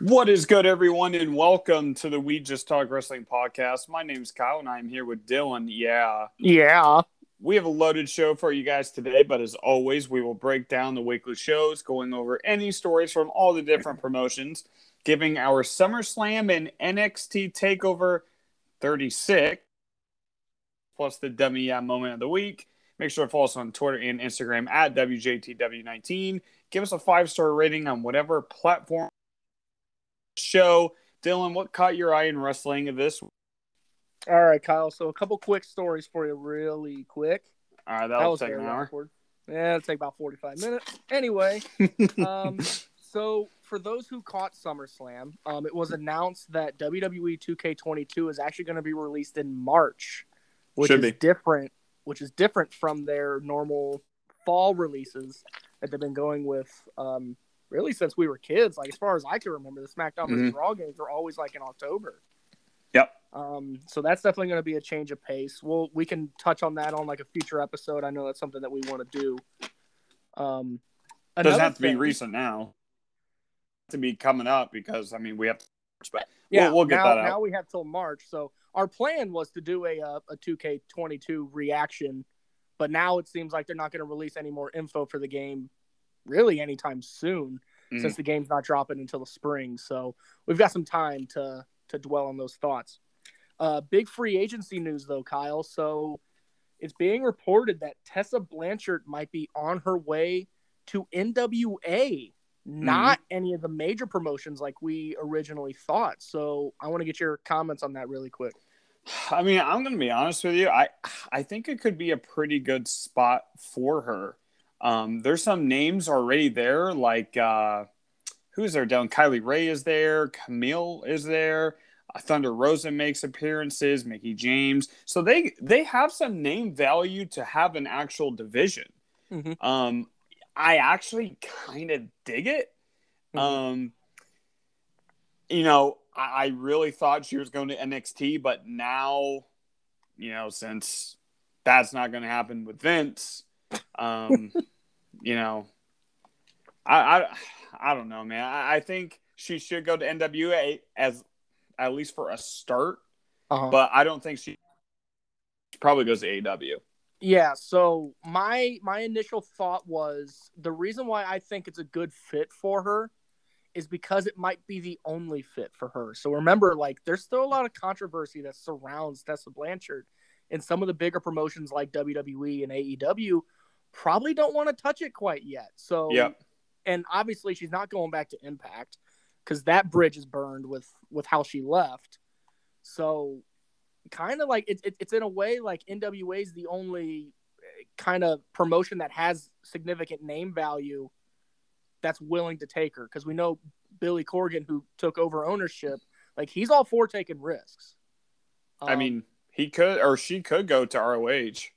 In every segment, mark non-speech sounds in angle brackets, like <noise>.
What is good, everyone, and welcome to the We Just Talk Wrestling podcast. My name's Kyle, and I'm here with Dylan. Yeah, Yeah. we have a loaded show for you guys today, but as always, we will break down the weekly shows, going over any stories from all the different promotions, giving our SummerSlam and NXT Takeover 36, plus the dummy yeah moment of the week. Make sure to follow us on Twitter and Instagram at WJTW19. Give us a five star rating on whatever platform show. Dylan, what caught your eye in wrestling this? All All right, Kyle. So a couple quick stories for you, really quick. All right, That that'll was take an hour. awkward. Yeah, it'll take about forty-five minutes. Anyway, <laughs> um, so for those who caught SummerSlam, um, it was announced that WWE 2K22 is actually going to be released in March, which Should is be. different. Which is different from their normal fall releases that they've been going with. Um, really since we were kids, like as far as I can remember, the SmackDown versus Raw games were always like in October. Yep. Um, so that's definitely going to be a change of pace. Well, we can touch on that on like a future episode. I know that's something that we want to do. Um, It doesn't have to be recent now. To be coming up because I mean we have to but Yeah, we'll, we'll get now, that out. Now we have till March. So our plan was to do a uh, a two K twenty two reaction, but now it seems like they're not going to release any more info for the game, really anytime soon, Mhm. since the game's not dropping until the spring. So we've got some time to to dwell on those thoughts. Uh, big free agency news though, Kyle. So it's being reported that Tessa Blanchard might be on her way to NWA, not any of the major promotions like we originally thought. So I want to get your comments on that really quick. <sighs> I mean, I'm going to be honest with you. I I think it could be a pretty good spot for her. Um, there's some names already there, like uh, who's there? Down Kylie Rae is there, Camille is there, uh, Thunder Rosa makes appearances, Mickie James. So they they have some name value to have an actual division. Mhm. Um, I actually kind of dig it. Mhm. Um, you know, I, I really thought she was going to NXT, but now, you know, since that's not going to happen with Vince, um, <laughs> you know, I, I, I don't know, man. I, I think she should go to NWA as at least for a start, Uh-huh. but I don't think she probably goes to AEW. Yeah, so my my initial thought was the reason why I think it's a good fit for her is because it might be the only fit for her. So remember, like there's still a lot of controversy that surrounds Tessa Blanchard, and some of the bigger promotions like WWE and AEW probably don't want to touch it quite yet. So Yep. and obviously she's not going back to Impact because that bridge is burned with with how she left. So kind of like it's it, it's in a way like NWA is the only kind of promotion that has significant name value that's willing to take her because we know Billy Corgan who took over ownership like he's all for taking risks. I Um, mean, he could or she could go to ROH.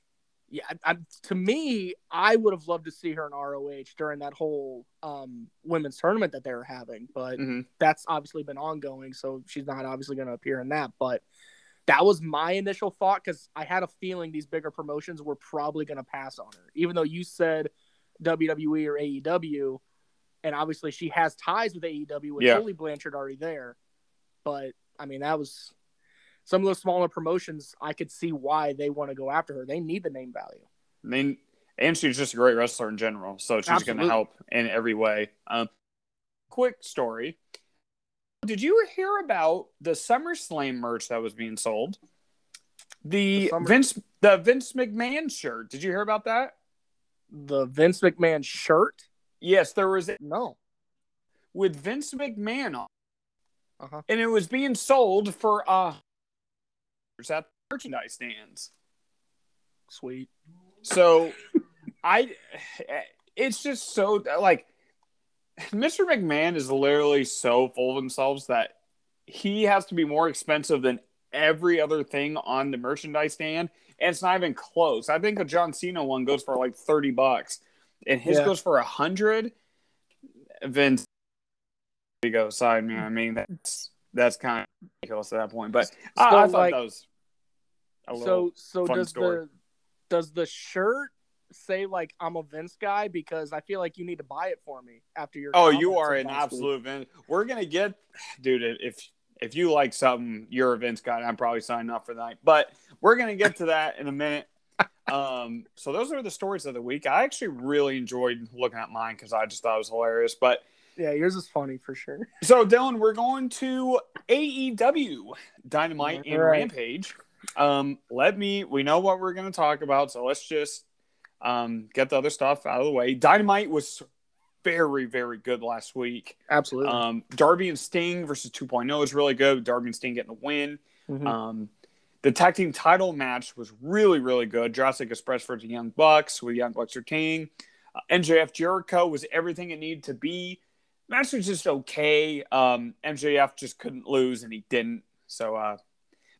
Yeah, I, I, to me, I would have loved to see her in ROH during that whole um, women's tournament that they were having, but Mhm. that's obviously been ongoing, so she's not obviously going to appear in that. But that was my initial thought because I had a feeling these bigger promotions were probably going to pass on her, even though you said WWE or AEW, and obviously she has ties with AEW with Yeah. Tully Blanchard already there. But I mean, that was some of those smaller promotions. I could see why they want to go after her. They need the name value. I mean, and she's just a great wrestler in general, so she's going to help in every way. Um, quick story: Did you hear about the SummerSlam merch that was being sold? The, The Summer- Vince, the Vince McMahon shirt. Did you hear about that? The Vince McMahon shirt? Yes, there was a- No. with Vince McMahon on, Uh-huh. and it was being sold for uh at merchandise stands. Sweet. So <laughs> I it's just so like Mr. McMahon is literally so full of themselves that he has to be more expensive than every other thing on the merchandise stand. And it's not even close. I think a John Cena one goes for like 30 bucks. And his Yeah. goes for a hundred. Vince we go side man. I mean that's that's kind of ridiculous at that point. But I, I thought like- that was a So little so does story. the does the shirt say like I'm a Vince guy because I feel like you need to buy it for me after your. Oh, you are an week. absolute Vince. We're gonna get, dude. If if you like something, you're a Vince guy. I'm probably signing up for that. But we're gonna get to that in a minute. <laughs> Um, so those are the stories of the week. I actually really enjoyed looking at mine because I just thought it was hilarious. But Yeah, yours is funny for sure. <laughs> so Dylan, we're going to AEW Dynamite and Right. Rampage. Um, let me. We know what we're going to talk about, so let's just um, get the other stuff out of the way. Dynamite was very, very good last week. Absolutely. Um, Darby and Sting versus 2.0 is really good. Darby and Sting getting the win. Mhm. Um, the tag team title match was really, really good. Jurassic Express versus Young Bucks, with Young Bucks retaining. Uh, MJF Jericho was everything it needed to be. Match was just okay. Um, MJF just couldn't lose, and he didn't. So, uh,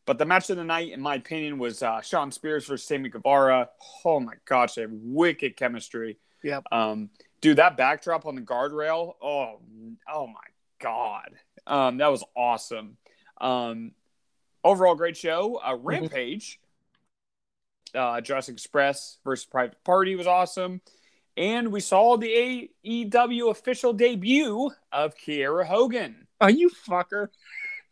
but the match of the night, in my opinion, was uh, Shawn Spears versus Sammy Guevara. Oh my gosh, they have wicked chemistry. Yep. Um, dude, that backdrop on the guardrail. Oh, oh my god, um, that was awesome. Um, overall, great show. Uh, Rampage, uh, Jurassic Express versus Private Party was awesome, and we saw the AEW official debut of Kiera Hogan. Are you fucker?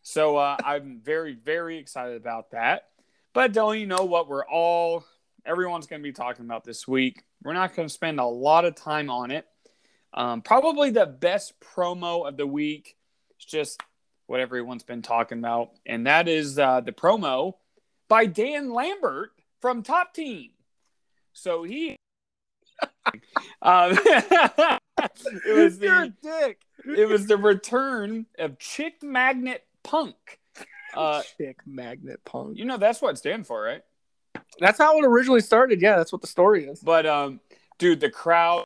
So uh, I'm very, very excited about that. But don't you know what we're all, everyone's going to be talking about this week? We're not going to spend a lot of time on it. Um, probably the best promo of the week is just what everyone's been talking about, and that is uh, the promo by Dan Lambert from Top Team. So he, um, <laughs> it was You're the dick. it was the return of Chick Magnet Punk. <laughs> Uh, Chick magnet punk. you know that's what it stands for, right? That's how it originally started. Yeah, that's what the story is. But um, dude, the crowd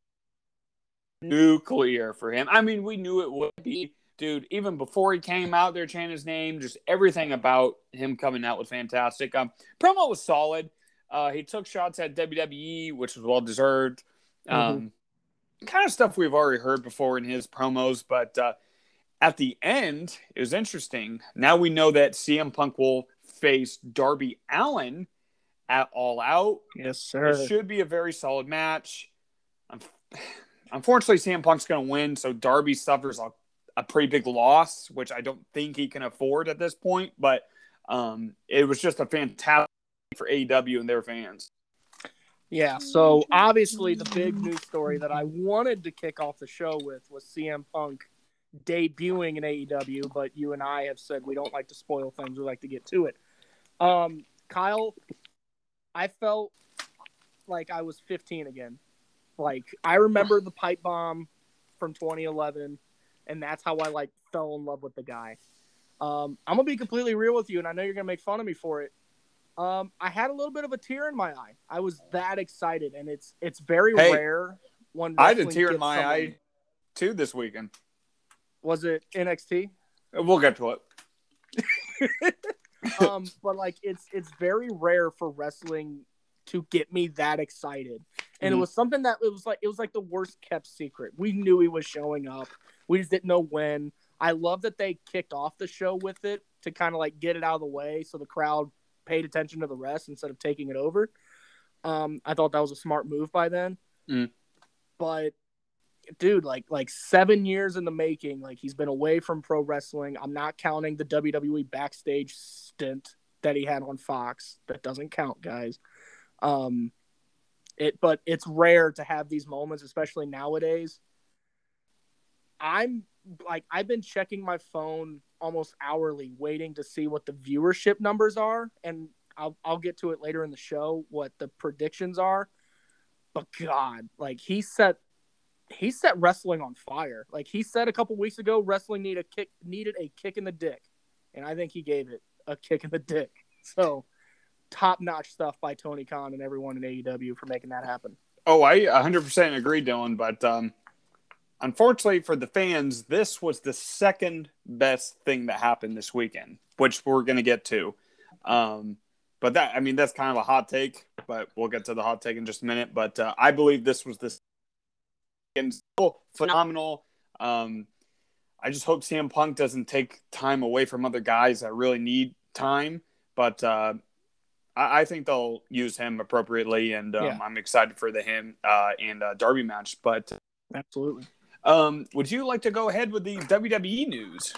nuclear for him. I mean, we knew it would be, dude. Even before he came out there chanting his name, just everything about him coming out was fantastic. Um, promo was solid. Uh, he took shots at WWE, which was well deserved. Um, kind of stuff we've already heard before in his promos, but uh, at the end, it was interesting. Now we know that CM Punk will face Darby Allin at All Out. Yes, sir. It should be a very solid match. Un- Unfortunately, CM Punk's going to win, so Darby suffers a, a pretty big loss, which I don't think he can afford at this point. But um, it was just a fantastic for AEW and their fans. Yeah, so obviously the big news story that I wanted to kick off the show with was CM Punk debuting in AEW, but you and I have said we don't like to spoil things, we like to get to it. Um, Kyle, I felt like I was 15 again. Like I remember the pipe bomb from 2011, and that's how I like fell in love with the guy. Um, I'm gonna be completely real with you, and I know you're gonna make fun of me for it. Um, I had a little bit of a tear in my eye. I was that excited, and it's it's very Hey, rare when I had a tear in my someone- eye too this weekend. Was it NXT? We'll get to it. <laughs> um, but like it's it's very rare for wrestling to get me that excited. And Mhm. it was something that it was like it was like the worst kept secret. We knew he was showing up. We just didn't know when. I love that they kicked off the show with it to kind of like get it out of the way so the crowd paid attention to the rest instead of taking it over. Um, I thought that was a smart move by then. Mm. But dude, like like seven years in the making. Like he's been away from pro wrestling. I'm not counting the WWE backstage stint that he had on Fox. That doesn't count, guys. Um, it but it's rare to have these moments, especially nowadays. I'm like I've been checking my phone almost hourly, waiting to see what the viewership numbers are, and I'll I'll get to it later in the show what the predictions are. But God, like he set he set wrestling on fire. Like he said a couple weeks ago, wrestling needed a kick needed a kick in the dick, and I think he gave it a kick in the dick. <laughs> So top notch stuff by Tony Khan and everyone in AEW for making that happen. Oh, I 100% agree, Dylan. But um, unfortunately for the fans, this was the second best thing that happened this weekend, which we're going to get to. Um, but that, I mean, that's kind of a hot take, but we'll get to the hot take in just a minute. But uh, I believe this was the and phenomenal. Um, I just hope CM Punk doesn't take time away from other guys that really need time. But uh, I, I think they'll use him appropriately, and um, Yeah. I'm excited for the him uh, and uh, Darby match. But Absolutely. Um, would you like to go ahead with the WWE news?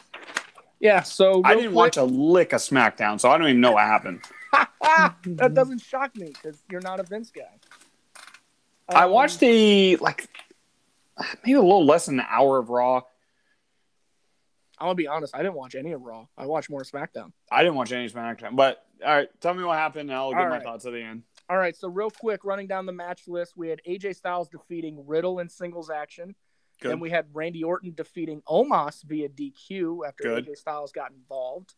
Yeah. So I didn't quick- watch a lick of SmackDown, so I don't even know what happened. <laughs> that doesn't shock me because you're not a Vince guy. I Um, watched the like maybe a little less than an hour of Raw. I'm gonna be honest. I didn't watch any of Raw. I watched more SmackDown. I didn't watch any SmackDown, but all right, tell me what happened, and I'll give All my thoughts at the end. All right. So real quick, running down the match list, we had AJ Styles defeating Riddle in singles action. Good. Then we had Randy Orton defeating Omos via DQ after Good. AJ Styles got involved.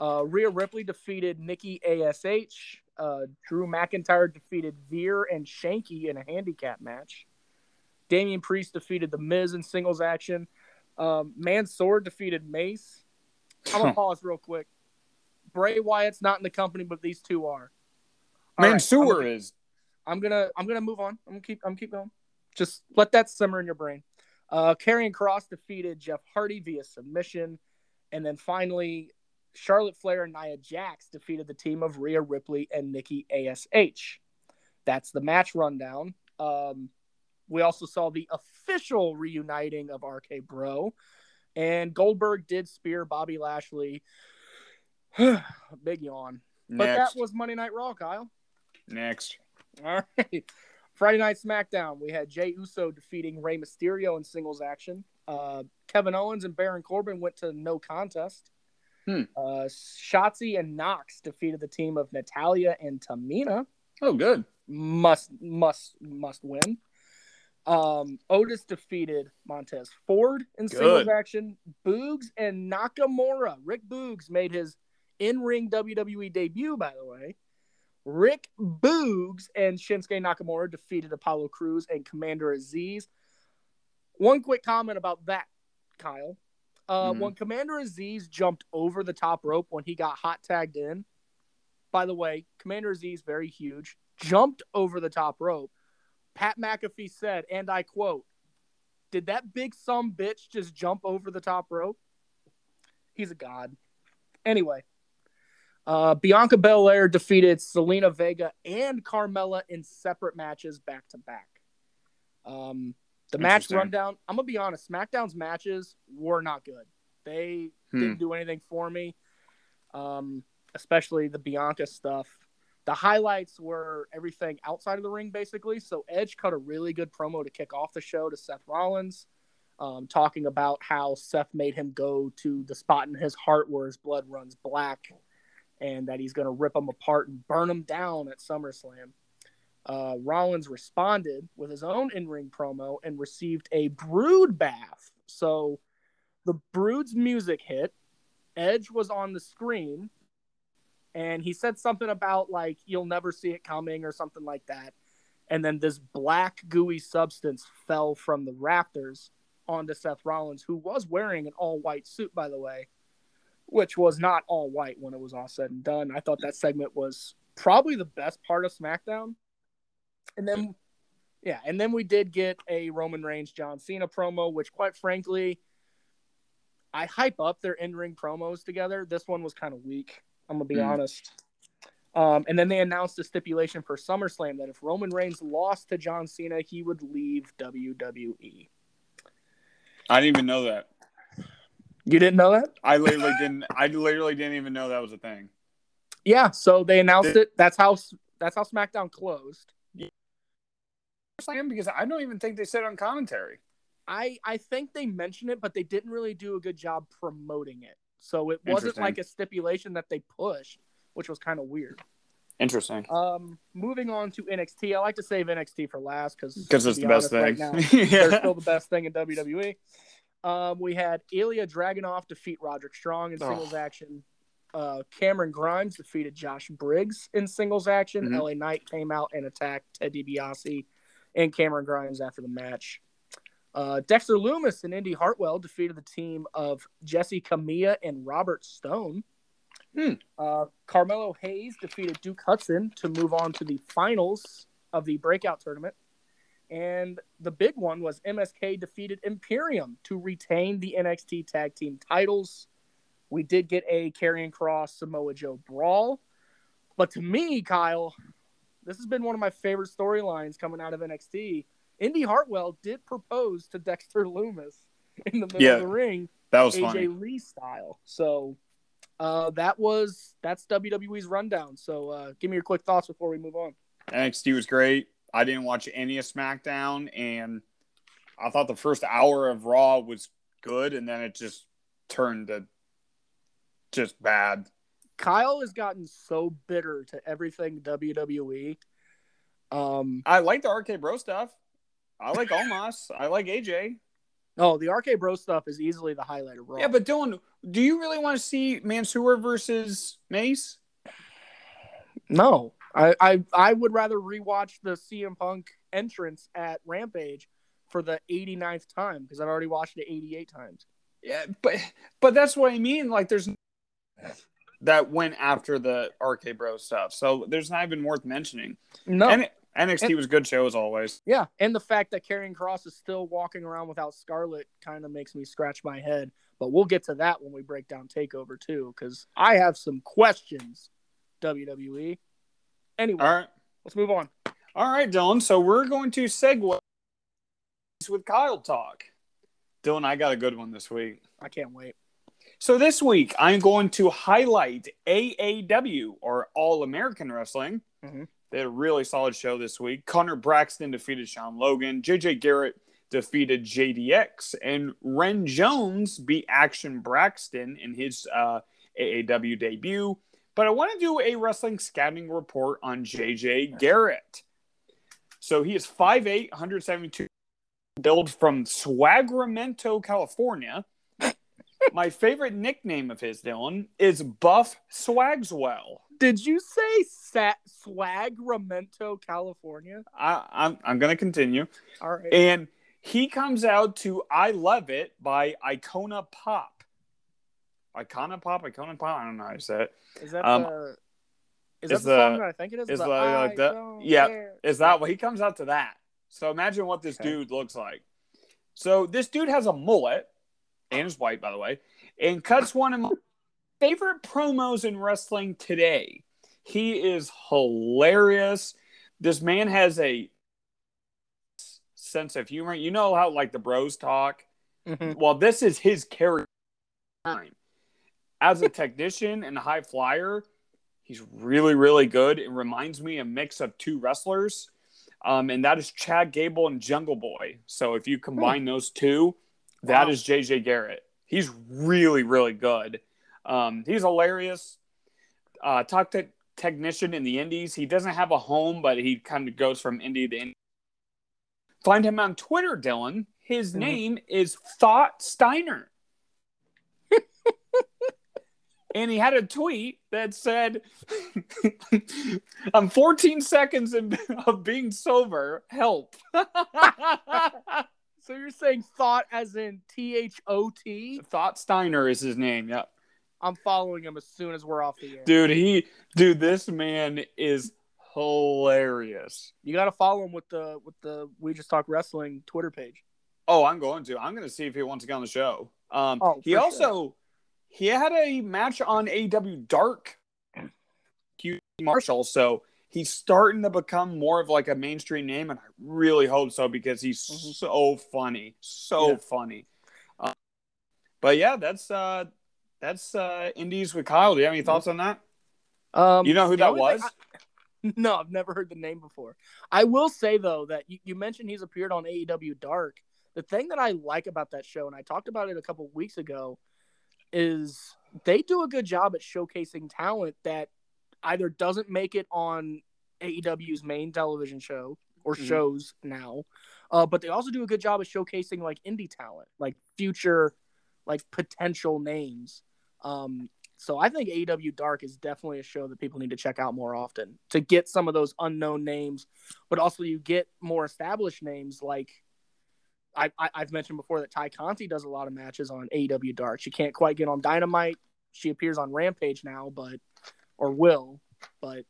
Uh, Rhea Ripley defeated Nikki Ash. Uh, Drew McIntyre defeated Veer and Shanky in a handicap match. Damian Priest defeated The Miz in singles action. Um, Mansoor defeated Mace. I'm gonna pause real quick. Bray Wyatt's not in the company, but these two are. All right, Mansoor I'm- is I'm gonna I'm gonna move on. I'm gonna keep I'm keep going. Just let that simmer in your brain. Uh Karrion Kross defeated Jeff Hardy via submission. And then finally, Charlotte Flair and Nia Jax defeated the team of Rhea Ripley and Nikki ASH. That's the match rundown. Um, we also saw the official reuniting of RK Bro. And Goldberg did spear Bobby Lashley. <sighs> Big yawn. But that was Monday Night Raw, Kyle. next. All right. Friday Night SmackDown, we had Jey Uso defeating Rey Mysterio in singles action. Uh, Kevin Owens and Baron Corbin went to no contest. Hmm. Uh, Shotzi and Nox defeated the team of Natalya and Tamina. Oh, good. Must, must, must win. Um, Otis defeated Montez Ford in Good. singles action. Boogs and Nakamura. Rick Boogs made his in-ring WWE debut, by the way. Rick Boogs and Shinsuke Nakamura defeated Apollo Crews and Commander Azeez. One quick comment about that, Kyle. Uh, Mhm. When Commander Azeez jumped over the top rope when he got hot tagged in, by the way, Commander Azeez, very huge, jumped over the top rope. Pat McAfee said, and I quote, Did that big some bitch just jump over the top rope? He's a god. Anyway, uh, Bianca Belair defeated Zelina Vega and Carmella in separate matches back to back. Um, the match rundown, I'm going to be honest, SmackDown's matches were not good. They Hmm. didn't do anything for me, um, especially the Bianca stuff. The highlights were everything outside of the ring, basically. So Edge cut a really good promo to kick off the show to Seth Rollins, um, talking about how Seth made him go to the spot in his heart where his blood runs black, and that he's going to rip them apart and burn them down at SummerSlam. Uh, Rollins responded with his own in-ring promo and received a brood bath. So the Brood's music hit. Edge was on the screen, and he said something about like you'll never see it coming or something like that. And then this black gooey substance fell from the rafters onto Seth Rollins, who was wearing an all white suit, by the way, which was not all white when it was all said and done. I thought that segment was probably the best part of SmackDown. And then, yeah, and then we did get a Roman Reigns John Cena promo, which, quite frankly, I hype up their in ring promos together. This one was kind of weak. I'm gonna be Mm. honest. Um, and then they announced a stipulation for SummerSlam that if Roman Reigns lost to John Cena, he would leave WWE. I didn't even know that. You didn't know that? I literally didn't. I literally didn't even know that was a thing. Yeah. So they announced it. That's how that's how SmackDown closed. Slam because I don't even think they said on commentary. I I think they mentioned it, but they didn't really do a good job promoting it. So it wasn't like a stipulation that they pushed, which was kind of weird. Interesting. Um, moving on to NXT, I like to save NXT for last because Because it's the best thing. Right now, <laughs> they're yeah. still the best thing in WWE. Um, we had Ilja Dragunov defeat Roderick Strong in Oh. singles action. Uh, Cameron Grimes defeated Josh Briggs in singles action. Mhm. LA Knight came out and attacked Ted DiBiase and Cameron Grimes after the match. Uh, Dexter Lumis and Indy Hartwell defeated the team of Jessi Kamea and Robert Stone. Hmm. Uh, Carmelo Hayes defeated Duke Hudson to move on to the finals of the breakout tournament. And the big one was MSK defeated Imperium to retain the NXT tag team titles. We did get a Karrion Kross Samoa Joe brawl. But to me, Kyle, this has been one of my favorite storylines coming out of NXT. Indy Hartwell did propose to Dexter Lumis in the middle Yeah, of the ring, That was AJ funny. Lee style. So uh, that was that's WWE's rundown. So uh, give me your quick thoughts before we move on. NXT was great. I didn't watch any of SmackDown, and I thought the first hour of Raw was good, and then it just turned to just bad. Kyle has gotten so bitter to everything WWE. Um, I like the RK Bro stuff. I like Omos. I like AJ. oh, the RK Bro stuff is easily the highlight of Raw. Yeah, but Dylan, do you really want to see Mansoor versus Mace? no, I, I I would rather rewatch the CM Punk entrance at Rampage for the 89th time because I've already watched it 88 times. Yeah, but but that's what I mean. Like, there's that went after the RK Bro stuff, so there's not even worth mentioning. No, And NXT was a good show as always. yeah, and the fact that Karrion Kross is still walking around without Scarlett kind of makes me scratch my head. But we'll get to that when we break down Takeover too, because I have some questions. WWE. Anyway, All right, let's move on. all right, Dylan. So we're going to segue with Kyle talk. Dylan, I got a good one this week. I can't wait. So this week, I'm going to highlight AAW or All American Wrestling. Mhm. They had a really solid show this week. Connor Braxton defeated Sean Logan. JJ Garrett defeated JDX, and Ren Jones beat Action Braxton in his uh, AAW debut. But I want to do a wrestling scouting report on JJ Garrett. So he is 5'8", 172 build from Swagramento, California. <laughs> My favorite nickname of his, Dylan, is Buff Swagswell. Did you say Swagramento, California? I, I'm, I'm going to continue. All right. And he comes out to I Love It by Icona Pop. Icona Pop? Icona Pop? I don't know how you say it. Is that um, the is is that the, song that I think it is? is The the- like the- yeah, care. Is that what he comes out to that? So imagine what this Okay. dude looks like. So this dude has a mullet and is white, by the way, and cuts one of my favorite promos in wrestling today. He is hilarious. This man has a sense of humor. You know how like the bros talk. Mhm. Well, this is his character. Time as a technician and a high flyer, he's really, really good. It reminds me a mix of two wrestlers, um, and that is Chad Gable and Jungle Boy. So if you combine those two, that Wow. is JJ Garrett. He's really, really good. Um, he's hilarious. Uh, talk to technician in the Indies. He doesn't have a home, but he kind of goes from indie to indie. Find him on Twitter, Dylan. His Mhm. name is Thought Steiner. <laughs> and he had a tweet that said, "I'm 14 seconds in, <laughs> of being sober. Help!" <laughs> So you're saying thought as in T H O T? Thought Steiner is his name. Yep. I'm following him as soon as we're off the air. dude. He, dude, this man is hilarious. You got to follow him with the with the We Just Talk Wrestling Twitter page. Oh, I'm going to. I'm going to see if he wants to get on the show. Um, Oh, he also he had a match on AEW Dark. QT Marshall, so he's starting to become more of like a mainstream name, and I really hope so because he's Mhm. so funny, so Yeah. funny. Um, but yeah, that's uh that's uh Indies with Kyle. Do you have any thoughts on that? Um, You know who that was? I- <laughs> no, I've never heard the name before. I will say though that you, you mentioned he's appeared on AEW Dark. The thing that I like about that show, and I talked about it a couple weeks ago, is they do a good job at showcasing talent that either doesn't make it on AEW's main television show or Mhm. shows now, uh, but they also do a good job of showcasing like indie talent, like future, like potential names. Um, so I think AEW Dark is definitely a show that people need to check out more often to get some of those unknown names, but also you get more established names like I, I I've mentioned before that Tay Conti does a lot of matches on AEW Dark. She can't quite get on Dynamite. She appears on Rampage now, but or will, but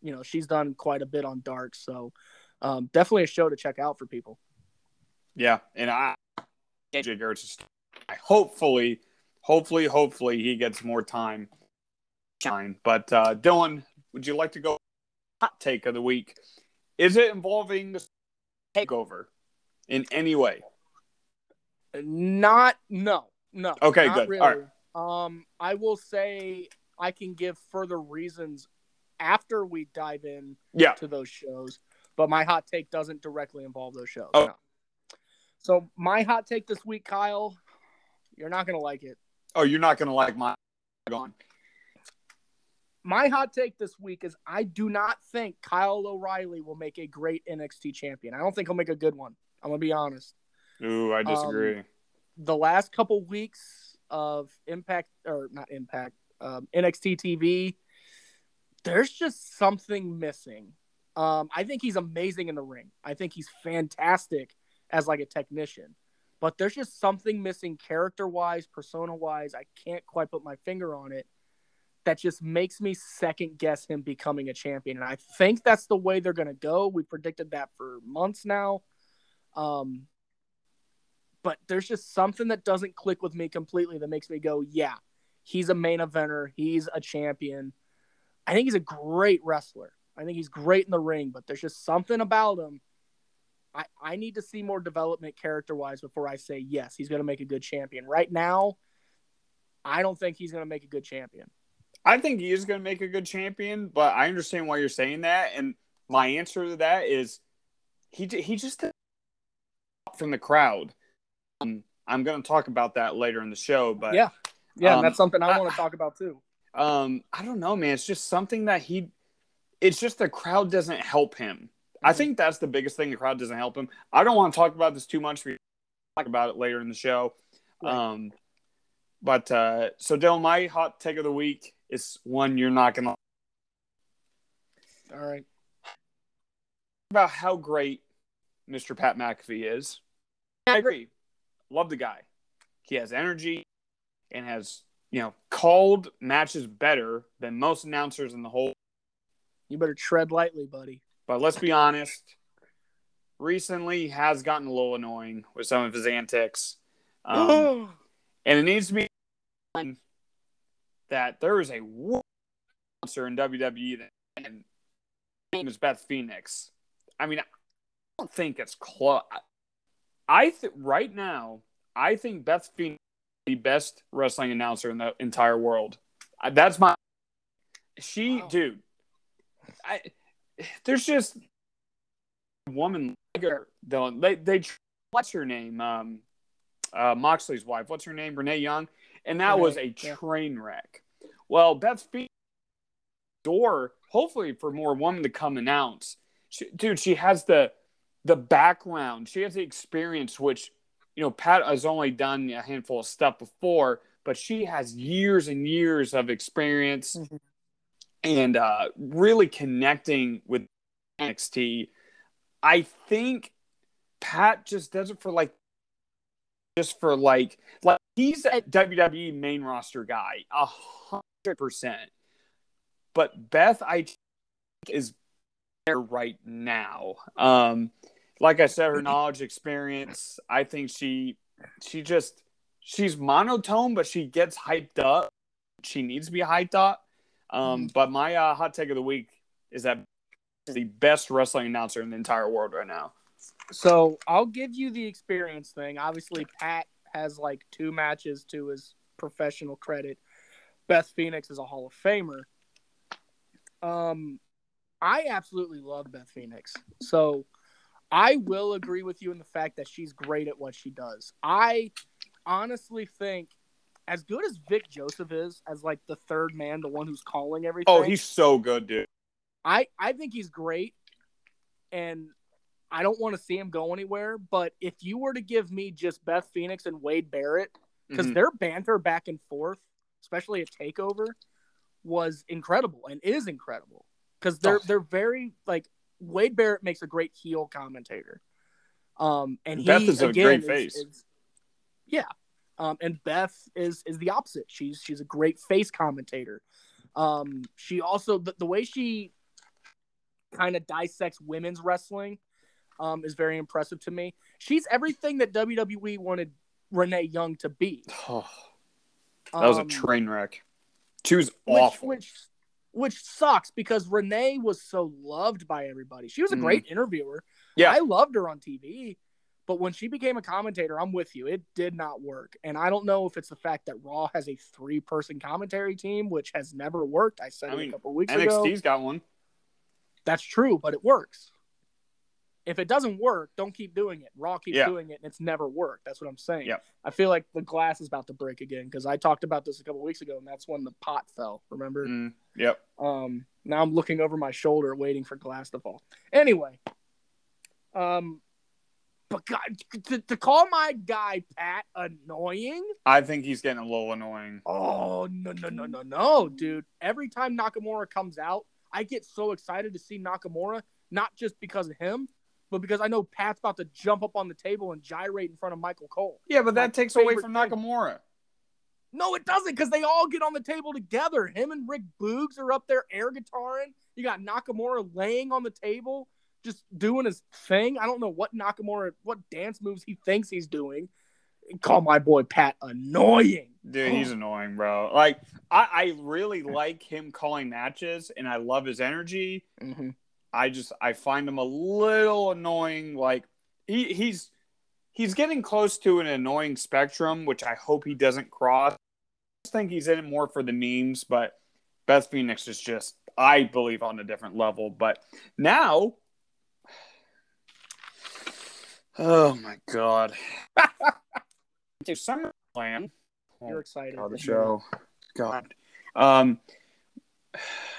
you know she's done quite a bit on Dark. So um, definitely a show to check out for people. Yeah, and I Garrett's. I hopefully, hopefully, hopefully he gets more time. Shine, but uh, Dylan, would you like to go hot take of the week? Is it involving the takeover in any way? Not no no. Okay, good. Really. All right. Um, I will say I can give further reasons after we dive in Yeah. to those shows, but my hot take doesn't directly involve those shows. Oh. no. So my hot take this week, Kyle, you're not gonna like it. Oh, you're not gonna like my gone. My hot take this week is I do not think Kyle O'Reilly will make a great NXT champion. I don't think he'll make a good one. I'm gonna be honest. Ooh, I disagree. the last couple weeks of Impact or not Impact um, NXT TV, there's just something missing. Um, I think he's amazing in the ring. I think he's fantastic as like a technician, but there's just something missing character wise, persona wise. I can't quite put my finger on it. That just makes me second guess him becoming a champion, and I think that's the way they're gonna go. We predicted that for months now. Um, but there's just something that doesn't click with me completely that makes me go, yeah, he's a main eventer, he's a champion. I think he's a great wrestler. I think he's great in the ring, but there's just something about him. I, I need to see more development character wise before I say yes, he's going to make a good champion. Right now, I don't think he's going to make a good champion. I think he is gonna make a good champion, but I understand why you're saying that. And my answer to that is he he just from the crowd. Um, I'm gonna talk about that later in the show, but Yeah. Yeah, Um, that's something I, I- want to talk about too. um i don't know man it's just something that he it's just the crowd doesn't help him i Mhm. think that's the biggest thing the crowd doesn't help him i don't want to talk about this too much we talk about it later in the show Right. um but uh so dylan my hot take of the week is one you're not gonna All right. about how great mr pat mcafee is i agree love the guy he has energy and has you know called matches better than most announcers in the whole You better tread lightly, buddy. But let's be honest, recently he has gotten a little annoying with some of his antics. Um, <gasps> and it needs to be that there is a monster in WWE that and name is Beth Phoenix. I mean, don't think it's close. I think right now, I think Beth Phoenix is the best wrestling announcer in the entire world. Uh, That's my. She, Wow. dude. I there's just a woman like her. Though they they what's her name? Um, uh, Moxley's wife. What's her name? Renee Young. And that was a yeah. train wreck. Well, Beth Phoenix door hopefully for more women to come announce. She, dude, she has the the background. She has the experience, which you know Pat has only done a handful of stuff before, but she has years and years of experience Mhm. and uh, really connecting with NXT. I think Pat just does it for like just for like like he's a WWE main roster guy, a hundred percent. But Beth, I think, is there right now. Um, like I said, her knowledge, experience. I think she she just she's monotone, but she gets hyped up. She needs to be hyped up. Um, but my uh, hot take of the week is that the best wrestling announcer in the entire world right now. So I'll give you the experience thing. Obviously, Pat has like two matches to his professional credit. Beth Phoenix is a Hall of Famer. Um, I absolutely love Beth Phoenix. So I will agree with you in the fact that she's great at what she does. I honestly think, as good as Vic Joseph is, as like the third man, the one who's calling everything. Oh, he's so good, dude. I I think he's great, and I don't want to see him go anywhere. But if you were to give me just Beth Phoenix and Wade Barrett, because Mhm. their banter back and forth, especially at Takeover, was incredible and is incredible. Because they're Oh. they're very like Wade Barrett makes a great heel commentator. Um, and he Beth is a great is- face. is- yeah, um, and Beth is is the opposite. She's she's a great face commentator. Um, she also the, the way she kind of dissects women's wrestling um, is very impressive to me. She's everything that WWE wanted Renee Young to be. Oh, <sighs> that was a Um, train wreck. She was awful. Which, which sucks because Renee was so loved by everybody. She was a Mhm. great interviewer. Yeah. I loved her on TV. But when she became a commentator, I'm with you. It did not work. And I don't know if it's the fact that Raw has a three person commentary team, which has never worked. I said I it mean, a couple weeks ago. NXT's got one. That's true, but it works. If it doesn't work, don't keep doing it. Raw keeps Yeah. doing it, and it's never worked. That's what I'm saying. Yep. I feel like the glass is about to break again because I talked about this a couple weeks ago, and that's when the pot fell. Remember? Mm, yep. Um, now I'm looking over my shoulder, waiting for glass to fall. Anyway, um, but God, to, to call my guy Pat annoying. I think he's getting a little annoying. Oh no no no no no, dude! Every time Nakamura comes out, I get so excited to see Nakamura, not just because of him, but because I know Pat's about to jump up on the table and gyrate in front of Michael Cole. Yeah, but My that takes away favorite from thing. Nakamura. No, it doesn't, because they all get on the table together. Him and Rick Boogs are up there air guitaring. You got Nakamura laying on the table, just doing his thing. I don't know what Nakamura, what dance moves he thinks he's doing. Call my boy Pat annoying. Dude, he's annoying, bro. Like, I, I really like him calling matches, and I love his energy. Mm-hmm. I just I find him a little annoying. Like he he's he's getting close to an annoying spectrum, which I hope he doesn't cross. I just think he's in it more for the memes, but Beth Phoenix is just I believe on a different level. But now, oh my god, <laughs> to SummerSlam. You're excited. God, the show. God. Um,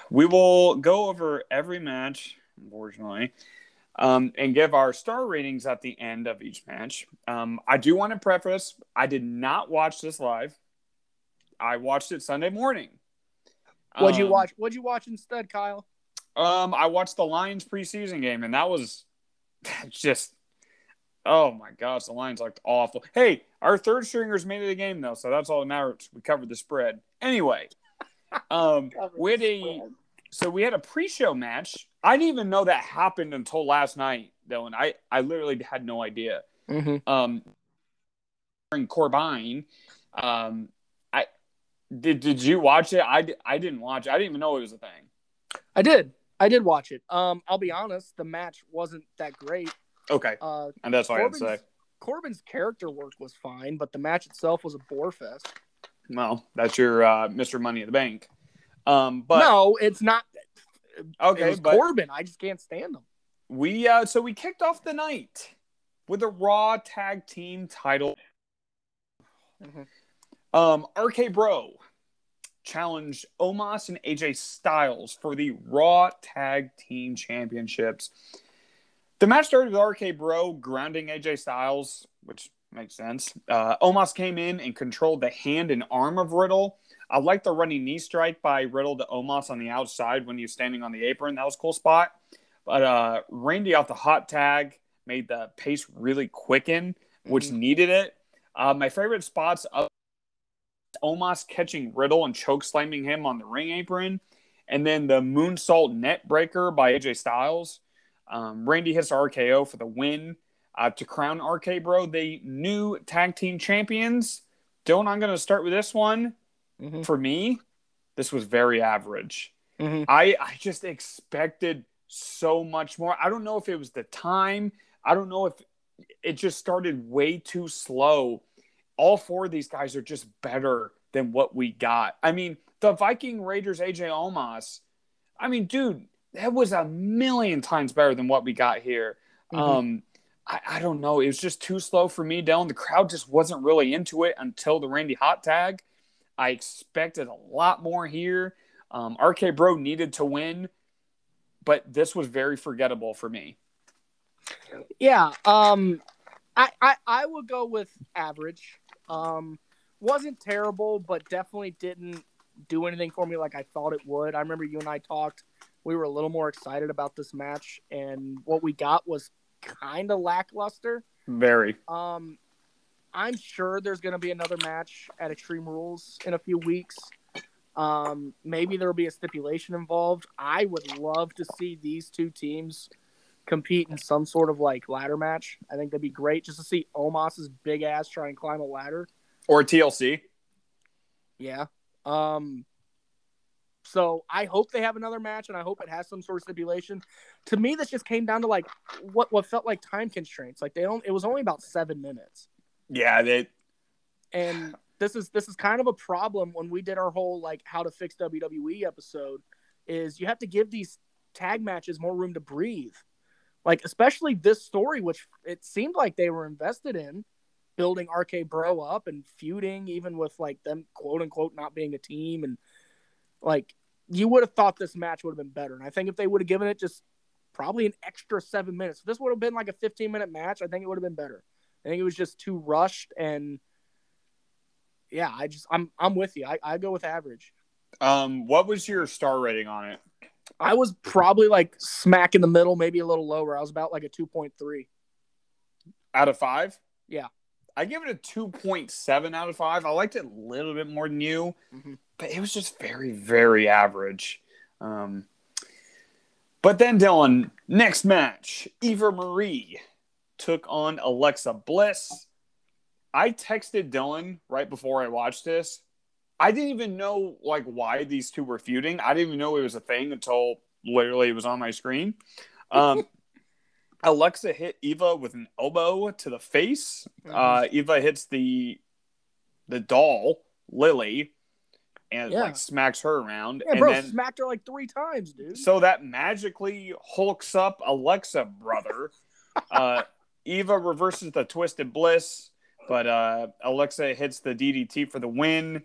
we will go over every match, unfortunately, um, and give our star ratings at the end of each match. Um, I do want to preface I did not watch this live. I watched it Sunday morning. What'd you Um, watch? What'd you watch instead, Kyle? Um, I watched the Lions preseason game, and that was <laughs> just oh my gosh, the Lions looked awful. Hey, our third stringers made it a game though, so that's all that matters. We covered the spread anyway. <laughs> Um, we had a so we had a pre-show match. I didn't even know that happened until last night, Dylan. I I literally had no idea. Mm-hmm. Um, during Corbine, um, I did. Did you watch it? I I didn't watch. it. I didn't even know it was a thing. I did. I did watch it. Um, I'll be honest, the match wasn't that great. Okay, Uh, and that's all I had to say. Corbin's character work was fine, but the match itself was a bore fest. Well, that's your uh, Mr. Money in the Bank. Um, but no, it's not. okay, it was Corbin. I just can't stand him. we uh, so we kicked off the night with a Raw Tag Team title. Mhm. Um, RK Bro challenged Omos and AJ Styles for the Raw Tag Team Championships. The match started with RK Bro grounding AJ Styles, which makes sense. Uh, Omos came in and controlled the hand and arm of Riddle. I like the running knee strike by Riddle to Omos on the outside when he was standing on the apron. That was a cool spot. But uh, Randy off the hot tag made the pace really quicken, which Mhm. needed it. Uh, my favorite spots of Omos catching Riddle and choke slamming him on the ring apron, and then the moonsault neckbreaker by AJ Styles. Um, Randy hits RKO for the win uh, to crown RK Bro the new tag team champions. Dylan, I'm going to start with this one. Mhm. For me, this was very average. Mhm. I I just expected so much more. I don't know if it was the time. I don't know if it just started way too slow. All four of these guys are just better than what we got. I mean, the Viking Raiders AJ Omos. I mean, dude, that was a million times better than what we got here. Mhm. Um, I, I don't know. It was just too slow for me, Dylan. The crowd just wasn't really into it until the Randy hot tag. I expected a lot more here. Um, RK Bro needed to win, but this was very forgettable for me. Yeah. Um, I, I I would go with average. Um, wasn't terrible, but definitely didn't do anything for me like I thought it would. I remember you and I talked. We were a little more excited about this match, and what we got was kind of lackluster. Very. Um, I'm sure there's going to be another match at Extreme Rules in a few weeks. Um, maybe there will be a stipulation involved. I would love to see these two teams compete in some sort of like ladder match. I think that'd be great just to see Omos's big ass try and climb a ladder. Or TLC. Yeah. Um, So I hope they have another match, and I hope it has some sort of stipulation. To me, this just came down to like what what felt like time constraints. Like they don't. It was only about seven minutes. Yeah, they. And this is this is kind of a problem when we did our whole like how to fix WWE episode. Is you have to give these tag matches more room to breathe. Like especially this story, which it seemed like they were invested in, building RK Bro up and feuding, even with like them quote unquote not being a team and like you would have thought this match would have been better. And I think if they would have given it just probably an extra seven minutes, if this would have been like a 15 minute match, I think it would have been better. I think it was just too rushed and yeah, I just I'm I'm with you. I, I go with average. Um, what was your star rating on it? I was probably like smack in the middle, maybe a little lower. I was about like a two point three. Out of five? Yeah. I give it a 2.7 out of 5. I liked it a little bit more than you, mm-hmm. But it was just very, very average. Um, but then, Dylan, next match Eva Marie took on Alexa Bliss. I texted Dylan right before I watched this. I didn't even know like why these two were feuding. I didn't even know it was a thing until literally it was on my screen. Um, <laughs> Alexa hit Eva with an elbow to the face. Mm-hmm. Uh, Eva hits the the doll Lilly and yeah. like smacks her around. Yeah, and bro, then, smacked her like three times, dude. So that magically hulks up Alexa, brother. <laughs> uh, Eva reverses the twisted bliss, but uh, Alexa hits the DDT for the win.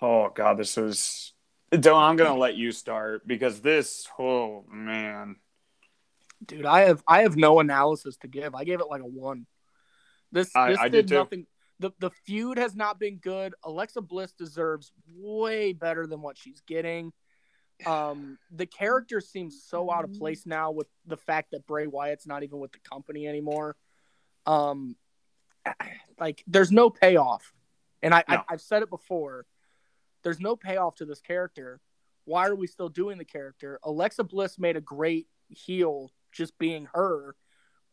Oh god, this was. Don't I'm gonna let you start because this. Oh man. Dude, I have I have no analysis to give. I gave it like a one. This this I, I did, did nothing. The the feud has not been good. Alexa Bliss deserves way better than what she's getting. Um, the character seems so out of place now with the fact that Bray Wyatt's not even with the company anymore. Um, like there's no payoff, and I, no. I I've said it before. There's no payoff to this character. Why are we still doing the character? Alexa Bliss made a great heel just being her.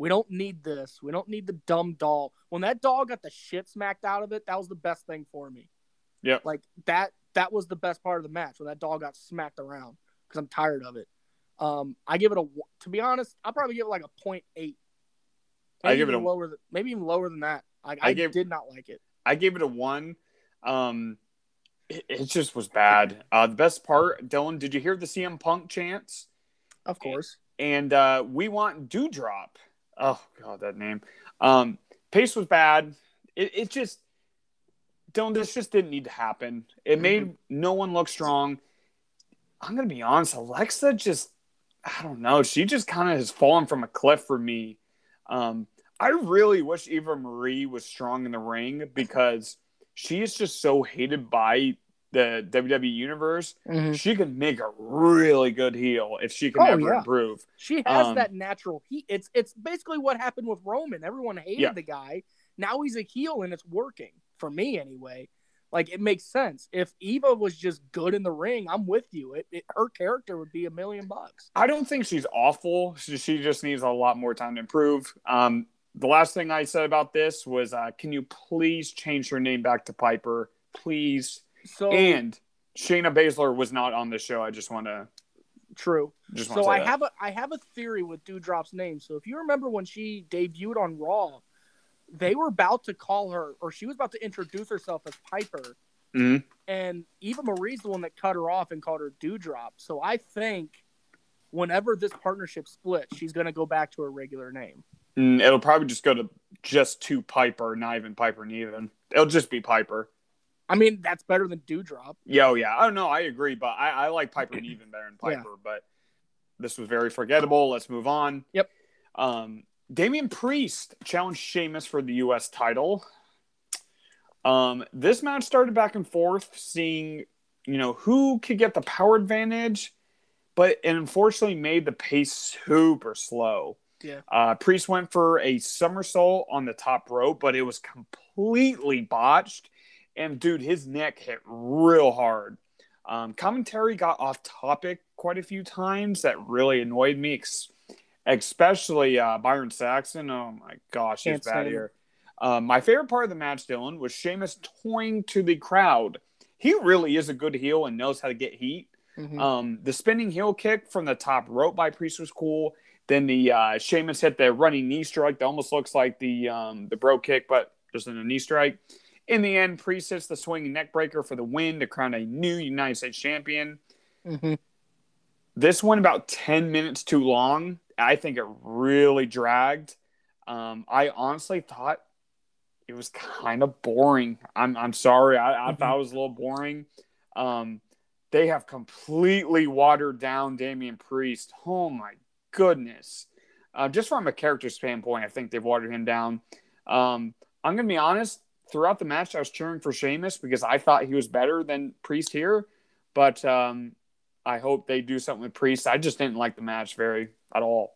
We don't need this. We don't need the dumb doll. When that doll got the shit smacked out of it, that was the best thing for me. Yeah. Like that that was the best part of the match when that doll got smacked around because I'm tired of it. Um, I give it a to be honest, I'll probably give it like a point eight. I give it a lower than, maybe even lower than that. I, I, I gave, did not like it. I gave it a one. Um, it, it just was bad. Uh, the best part, Dylan, did you hear the CM Punk chants? Of course and uh, we want Doudrop. Oh god, that name. Um, pace was bad. It, it just don't. This just didn't need to happen. It mm-hmm. made no one look strong. I'm gonna be honest. Alexa just, I don't know. She just kind of has fallen from a cliff for me. Um, I really wish Eva Marie was strong in the ring because she is just so hated by the WWE universe, mm-hmm. she can make a really good heel if she can oh, ever yeah. improve. She has um, that natural heat. It's it's basically what happened with Roman. Everyone hated yeah. the guy. Now he's a heel and it's working for me anyway. Like it makes sense. If Eva was just good in the ring, I'm with you. It, it her character would be a million bucks. I don't think she's awful. She, she just needs a lot more time to improve. Um, the last thing I said about this was, uh, can you please change her name back to Piper, please? So and Shayna Baszler was not on the show. I just want to true. Just so I that. have a I have a theory with Doudrop's name. So if you remember when she debuted on Raw, they were about to call her, or she was about to introduce herself as Piper. Mm-hmm. And Eva Marie's the one that cut her off and called her Doudrop. So I think whenever this partnership splits, she's going to go back to her regular name. Mm, it'll probably just go to just to Piper, not even Piper Niven. It'll just be Piper. I mean, that's better than Doudrop. Yeah, oh, yeah. Oh no, I agree, but I, I like Piper <clears throat> even better than Piper. Yeah. But this was very forgettable. Let's move on. Yep. Um, Damian Priest challenged Sheamus for the U.S. title. Um, this match started back and forth, seeing you know who could get the power advantage, but it unfortunately made the pace super slow. Yeah. Uh, Priest went for a somersault on the top rope, but it was completely botched and dude, his neck hit real hard. Um, commentary got off topic quite a few times that really annoyed me, especially uh, Byron Saxton. Oh my gosh, he's bad here. Um, my favorite part of the match, Dylan, was Sheamus toying to the crowd. He really is a good heel and knows how to get heat. Mhm. Um, the spinning heel kick from the top rope by Priest was cool. Then the uh, Sheamus hit the running knee strike that almost looks like the um, the Brogue kick, but just in a knee strike. In the end, Priest hits the swinging neckbreaker for the win to crown a new United States champion. Mhm. This went about 10 minutes too long. I think it really dragged. Um, I honestly thought it was kind of boring. I'm, I'm sorry. I, I Mhm. thought it was a little boring. Um, they have completely watered down Damian Priest. Oh my goodness. Uh, just from a character standpoint, I think they've watered him down. Um, I'm going to be honest. Throughout the match, I was cheering for Sheamus because I thought he was better than Priest here. But um, I hope they do something with Priest. I just didn't like the match very at all.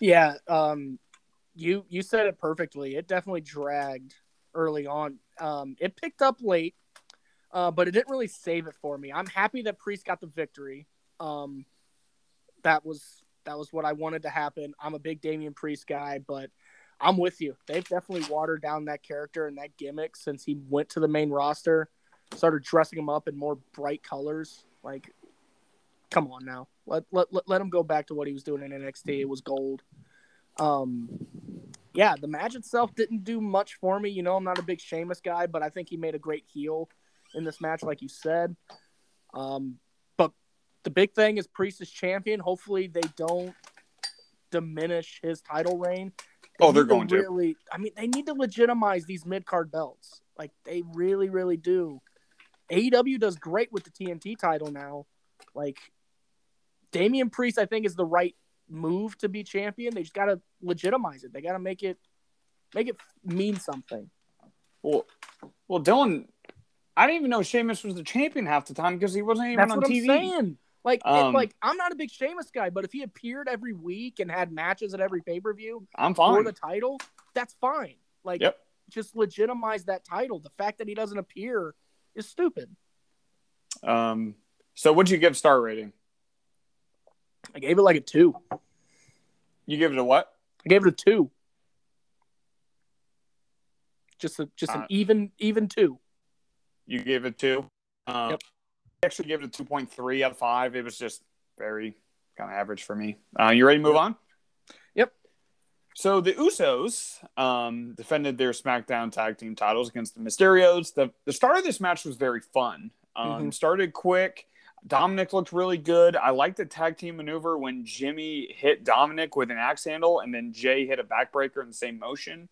Yeah, um, you you said it perfectly. It definitely dragged early on. Um, it picked up late, uh, but it didn't really save it for me. I'm happy that Priest got the victory. Um, that was that was what I wanted to happen. I'm a big Damian Priest guy, but I'm with you. They've definitely watered down that character and that gimmick since he went to the main roster. Started dressing him up in more bright colors. Like, come on now. Let let let, let him go back to what he was doing in NXT. It was gold. Um, yeah, the match itself didn't do much for me. You know, I'm not a big Sheamus guy, but I think he made a great heel in this match, like you said. Um, but the big thing is Priest is champion. Hopefully, they don't diminish his title reign. Oh, they Oh, they're going to. really. I mean, they need to legitimize these mid card belts. Like they really, really do. AEW does great with the TNT title now. Like Damian Priest, I think is the right move to be champion. They just got to legitimize it. They got to make it make it mean something. Well, well, Dylan, I didn't even know Sheamus was the champion half the time because he wasn't even That's on TV. Like, it- Um, like I'm not a big Sheamus guy, but if he appeared every week and had matches at every pay per view I'm for fine. the title, that's fine. Like, Yep. just legitimize that title. The fact that he doesn't appear is stupid. Um, so what'd you give star rating? I gave it like a two. You give it a what? I gave it a two. Just a just Uh, an even even two. You gave it two. Um, Yep. Actually gave it a two point three out of five. It was just very kind of average for me. Uh, you ready to move on? Yep. So the Usos um, defended their SmackDown Tag Team titles against the Mysterios. The the start of this match was very fun. Um, Mhm. Started quick. Dominic looked really good. I liked the tag team maneuver when Jimmy hit Dominic with an axe handle and then Jey hit a backbreaker in the same motion.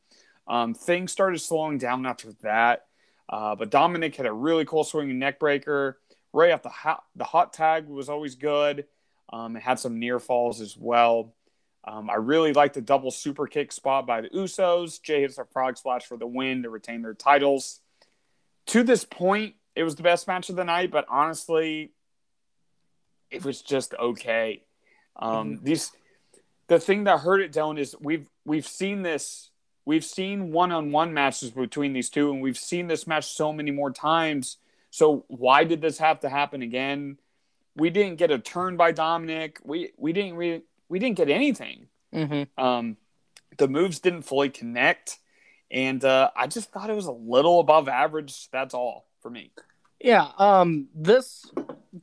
Um, things started slowing down after that. Uh, but Dominic had a really cool swinging neckbreaker. Rey off the hot, the hot tag was always good. Um, it had some near falls as well. Um, I really liked the double super kick spot by the Usos. Jey hits a frog splash for the win to retain their titles. To this point, it was the best match of the night, but honestly, it was just okay. Um, These the thing that hurt it down is we've we've seen this we've seen one-on-one matches between these two and we've seen this match so many more times so why did this have to happen again we didn't get a turn by dominic we we didn't re- we didn't get anything Mm-hmm. um the moves didn't fully connect and uh, i just thought it was a little above average that's all for me Yeah, um this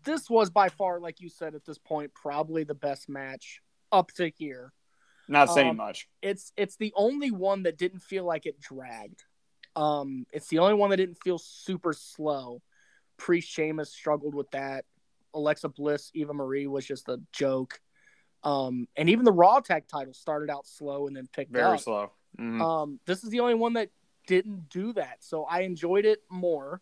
this was by far, like you said at this point, probably the best match up to here. not saying Um, much It's it's the only one that didn't feel like it dragged. Um it's the only one that didn't feel super slow. Pre Sheamus struggled with that. Alexa Bliss, Eva Marie was just a joke. Um and even the Raw tag title started out slow and then picked very up. slow Mhm. Um, this is the only one that didn't do that, so I enjoyed it more.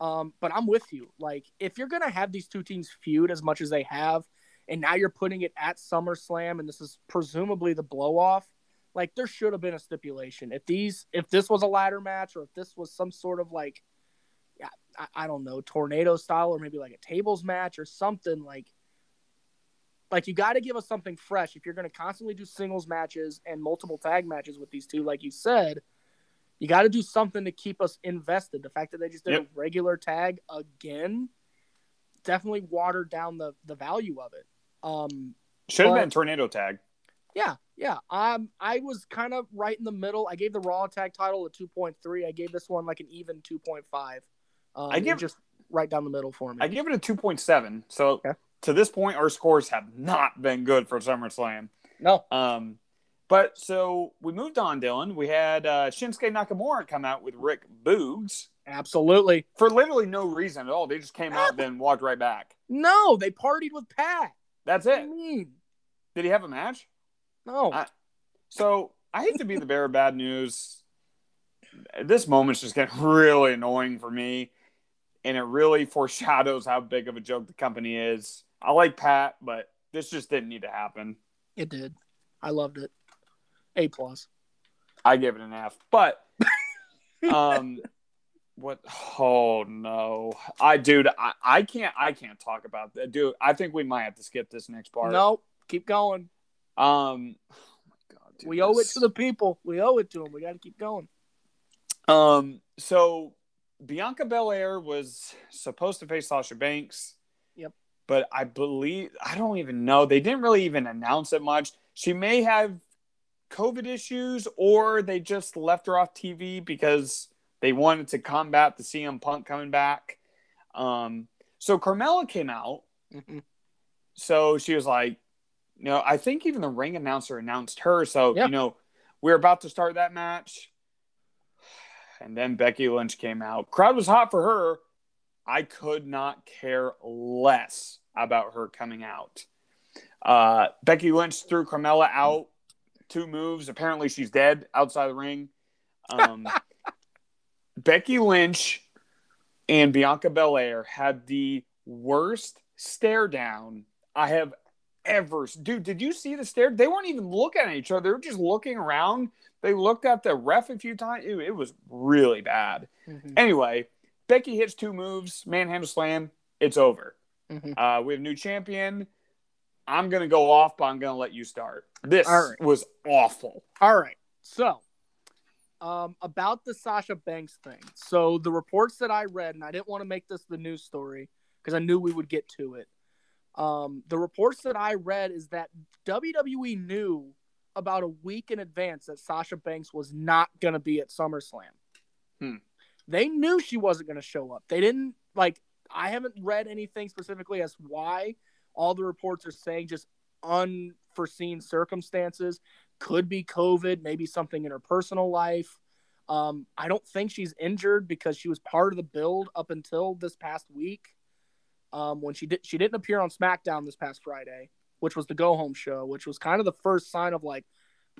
Um, but I'm with you. Like, if you're gonna have these two teams feud as much as they have, and now you're putting it at SummerSlam, and this is presumably the blow off, like there should have been a stipulation. If these, if this was a ladder match, or if this was some sort of like, I, I don't know, tornado style, or maybe like a tables match or something like. Like you got to give us something fresh if you're going to constantly do singles matches and multiple tag matches with these two, like you said. You got to do something to keep us invested. The fact that they just did Yep. a regular tag again definitely watered down the the value of it. Um, should have been tornado tag yeah, yeah. Um, I was kind of right in the middle. I gave the Raw tag title a two point three. I gave this one like an even two point five. Um, I give- just right down the middle for me. I give it a two point seven. So Okay. to this point, our scores have not been good for SummerSlam. no, Um, but so we moved on, Dylan. We had uh, Shinsuke Nakamura come out with Rick Boogs absolutely. for literally no reason at all. They just came out, then walked right back. No, they partied with Pat. That's What do it. you mean? Did he have a match? No. I- So I hate to be the bearer of bad news. This moment's just getting <laughs> really annoying for me, and it really <laughs> foreshadows how big of a joke the company is. I like Pat, but this just didn't need to happen. it did. I loved it. A plus. I give it an F. But <laughs> um what oh no. I dude, I, I can't I can't talk about that. Dude, I think we might have to skip this next part. No, keep going. Um oh my god. dude, we owe it to the people. We owe it to them. We got to keep going. Um so Bianca Belair was supposed to face Sasha Banks. Yep. But I believe I don't even know. They didn't really even announce it much. She may have COVID issues or they just left her off TV because they wanted to combat the CM Punk coming back. Um, so Carmella came out. Mhm. So she was like, you know, I think even the ring announcer announced her. So, Yeah. you know, we're about to start that match. And then Becky Lynch came out. Crowd was hot for her. I could not care less about her coming out. Uh, Becky Lynch threw Carmella out two moves. Apparently, she's dead outside the ring. Um, <laughs> Becky Lynch and Bianca Belair had the worst stare down I have ever. Dude, did you see the stare? They weren't even looking at each other. They were just looking around. They looked at the ref a few times. It, it was really bad. Mhm. Anyway, Becky hits two moves, manhandle slam. It's over. Mhm. Uh, we have new champion. I'm gonna go off, but I'm gonna let you start. This right. was awful. All right. So, um, about the Sasha Banks thing. So the reports that I read, and I didn't want to make this the news story because I knew we would get to it. Um, the reports that I read is that WWE knew about a week in advance that Sasha Banks was not going to be at SummerSlam. Hmm. They knew she wasn't going to show up. They didn't like. I haven't read anything specifically as why. All the reports are saying just unforeseen circumstances could be COVID, maybe something in her personal life. Um, I don't think she's injured because she was part of the build up until this past week. Um, when she did, she didn't appear on SmackDown this past Friday, which was the go home show, which was kind of the first sign of like,